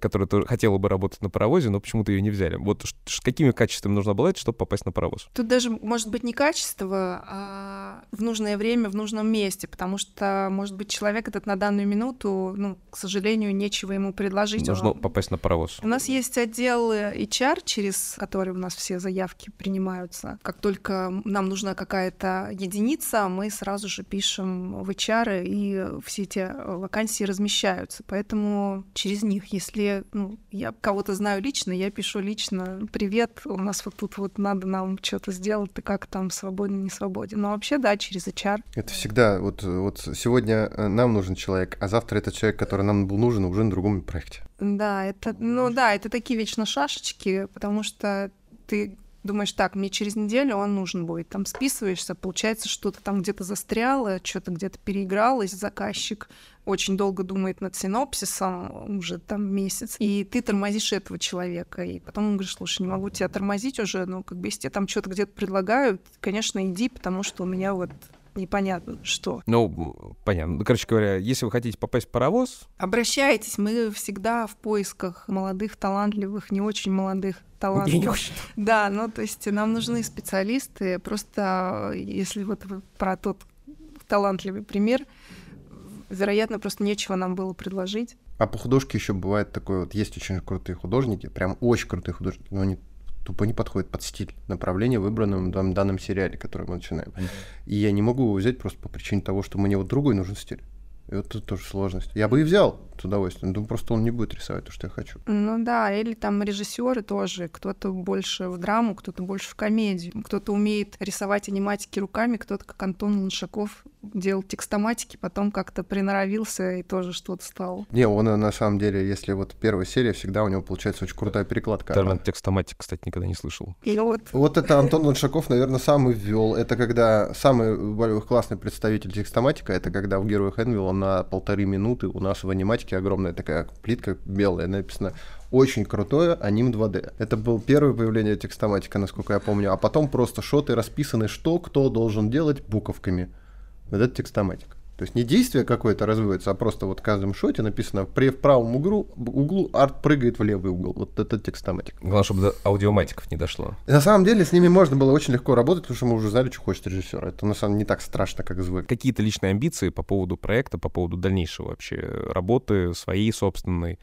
которая тоже хотела бы работать на паровозе, но почему-то ее не взяли. Вот ш- какими качествами нужно обладать, чтобы попасть на паровоз? Тут даже может быть не качество, а в нужное время, в нужном месте, потому что, может быть, человек этот на данную минуту, ну, к сожалению, нечего ему предложить. Нужно Он- попасть на паровоз. У нас есть отдел э, HR, через который у нас все заявки принимаются. Как только нам нужна какая-то единица, мы сразу же пишем в HR, и все эти э, вакансии размещаются. Поэтому через них, если ну, я кого-то знаю лично, я пишу лично «Привет, у нас вот тут вот надо нам что-то сделать, ты как там, свободен, не свободен?» Но вообще, да, через HR. Это всегда, вот, вот сегодня э, нам нужен человек, а завтра этот человек, который нам был нужен, уже на другом проекте. Да, это, ну да, это такие вечно шашечки, потому что ты думаешь, так, мне через неделю он нужен будет. Там списываешься, получается, что-то там где-то застряло, что-то где-то переигралось, заказчик очень долго думает над синопсисом, уже там месяц, и ты тормозишь этого человека, и потом он говорит, слушай, не могу тебя тормозить уже, ну, как бы, если тебе там что-то где-то предлагают, конечно, иди, потому что у меня вот непонятно что. Ну, понятно. Ну, короче говоря, если вы хотите попасть в паровоз, Обращайтесь, мы всегда в поисках молодых, талантливых, не очень молодых, талантливых. Да, ну то есть нам нужны специалисты. Просто если вот вы про тот талантливый пример, вероятно, просто нечего нам было предложить. А по художке еще бывает такое, вот есть очень крутые художники, прям очень крутые художники, но они тупо не подходят под стиль направления, выбранным в дан- данном сериале, который мы начинаем. И я не могу его взять просто по причине того, что мне вот другой нужен стиль. И вот тут тоже сложность. Я бы и взял с удовольствием, но просто он не будет рисовать то, что я хочу. Ну да, или там режиссеры тоже. Кто-то больше в драму, кто-то больше в комедию. Кто-то умеет рисовать аниматики руками, кто-то, как Антон Луншаков, делал текстоматики, потом как-то приноровился и тоже что-то стал. Не, он э, на самом деле, если вот первая серия, всегда у него получается очень крутая перекладка. термин текстоматик, кстати, никогда не слышал. И вот Вот это Антон Луншаков, наверное, сам и ввел. Это когда самый классный представитель текстоматика, это когда в Героях Энвилла на полторы минуты у нас в аниматике огромная такая плитка белая, написано очень крутое аним 2D. Это был первое появление текстоматика, насколько я помню. А потом просто шоты расписаны, что кто должен делать буковками. Вот это текстоматика. То есть не действие какое-то развивается, а просто вот в каждом шоте написано при в правом углу, углу арт прыгает в левый угол. Вот это текстоматика. Главное, чтобы до аудиоматиков не дошло. И На самом деле с ними можно было очень легко работать, потому что мы уже знали, что хочет режиссер. Это на самом деле не так страшно, как звук. Какие-то личные амбиции по поводу проекта, по поводу дальнейшего вообще работы своей собственной,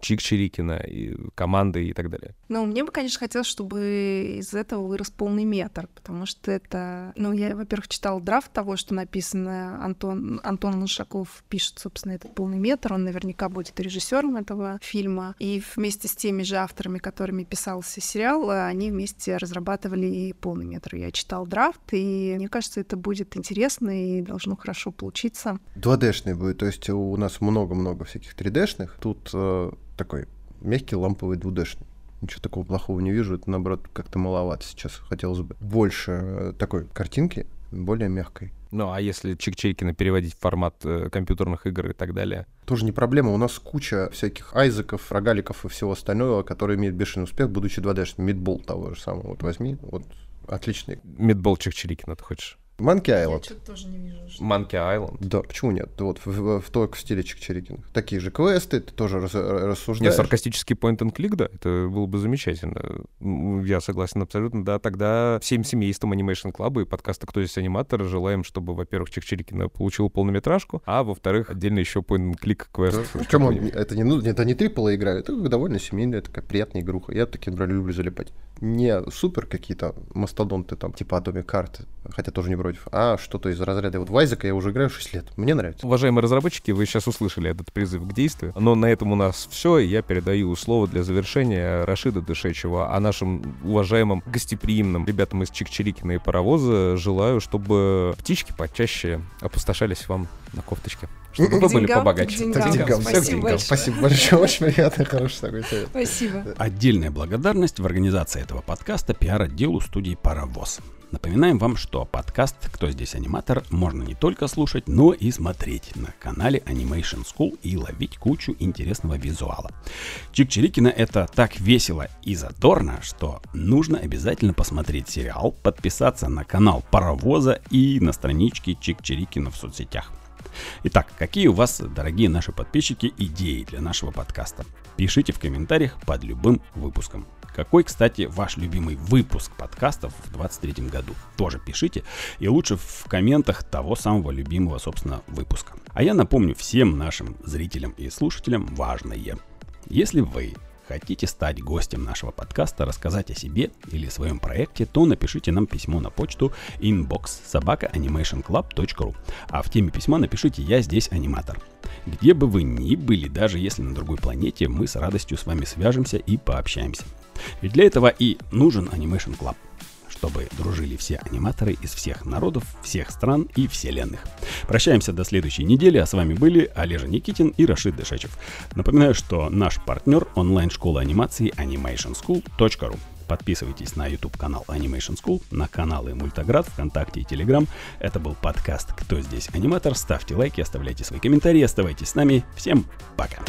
Чик-Чирикина, и команды и так далее. Ну, мне бы, конечно, хотелось, чтобы из этого вырос полный метр, потому что это... Ну, я, во-первых, читал драфт того, что написано. Антон, Антон Луншаков пишет, собственно, этот полный метр. Он наверняка будет режиссером этого фильма. И вместе с теми же авторами, которыми писался сериал, они вместе разрабатывали и полный метр. Я читал драфт, и мне кажется, это будет интересно и должно хорошо получиться. 2D-шный будет, то есть у нас много-много всяких 3D-шных. Тут э, такой мягкий ламповый 2D-шный. Ничего такого плохого не вижу, это наоборот как-то маловато сейчас. Хотелось бы больше э, такой картинки, более мягкой. Ну, а если Чик-Чирикина переводить в формат э, компьютерных игр и так далее? Тоже не проблема, у нас куча всяких айзеков, рогаликов и всего остального, которые имеют бешеный успех, будучи 2D-шным. Мидбол того же самого, вот возьми, вот отличный. Мидбол Чик-Чирикина, ты хочешь? Monkey Я Island. что-то тоже не вижу. что- Monkey Island. Да, почему нет? Вот в, в, в только в стиле Чикчирикина. Такие же квесты, ты тоже рас- Нет, рассуждаешь. саркастический point and click, да, это было бы замечательно. Я согласен абсолютно, да. Тогда всем семейством Animation Club и подкаста «Кто здесь аниматор» желаем, чтобы, во-первых, Чикчирикина получил полнометражку, а во-вторых, отдельно еще point and click квест. Да, Причем это не, ну, это не AAA игра, это довольно семейная, такая приятная игруха. Я такие, например, люблю залипать. Не супер какие-то мастодонты там, типа Atomic Heart, хотя тоже не против, а что-то из разряда. Вот Вайзека я уже играю 6 лет, мне нравится. Уважаемые разработчики, вы сейчас услышали этот призыв к действию, но на этом у нас все. Я передаю слово для завершения Рашида Дышечева, а нашим уважаемым гостеприимным ребятам из Чикчирикина и Паровоза желаю, чтобы птички почаще опустошались вам на кофточке. Чтобы вы были побогаче. к деньгам. Так, деньгам. Спасибо деньгам. большое. Спасибо большое, очень приятно, хороший такой совет. Спасибо. Отдельная благодарность в организации этого подкаста пиар-отделу студии «Паровоз». Напоминаем вам, что подкаст «Кто здесь аниматор» можно не только слушать, но и смотреть на канале Animation School и ловить кучу интересного визуала. Чик-Чирикина это так весело и задорно, что нужно обязательно посмотреть сериал, подписаться на канал Паровоза и на странички Чик-Чирикина в соцсетях. Итак, какие у вас, дорогие наши подписчики, идеи для нашего подкаста? Пишите в комментариях под любым выпуском. Какой, кстати, ваш любимый выпуск подкастов в 2023 году? Тоже пишите. И лучше в комментах того самого любимого, собственно, выпуска. А я напомню всем нашим зрителям и слушателям важное. Если вы хотите стать гостем нашего подкаста, рассказать о себе или своем проекте, то напишите нам письмо на почту inbox А в теме письма напишите «Я здесь аниматор». Где бы вы ни были, даже если на другой планете, мы с радостью с вами свяжемся и пообщаемся. Ведь для этого и нужен Animation Club, чтобы дружили все аниматоры из всех народов, всех стран и вселенных. Прощаемся до следующей недели, а с вами были Олежа Никитин и Рашид Дышечев. Напоминаю, что наш партнер онлайн-школа анимации animationschool.ru. Подписывайтесь на YouTube канал Animation School, на каналы Мультоград, ВКонтакте и Телеграм. Это был подкаст «Кто здесь аниматор?». Ставьте лайки, оставляйте свои комментарии, оставайтесь с нами. Всем пока!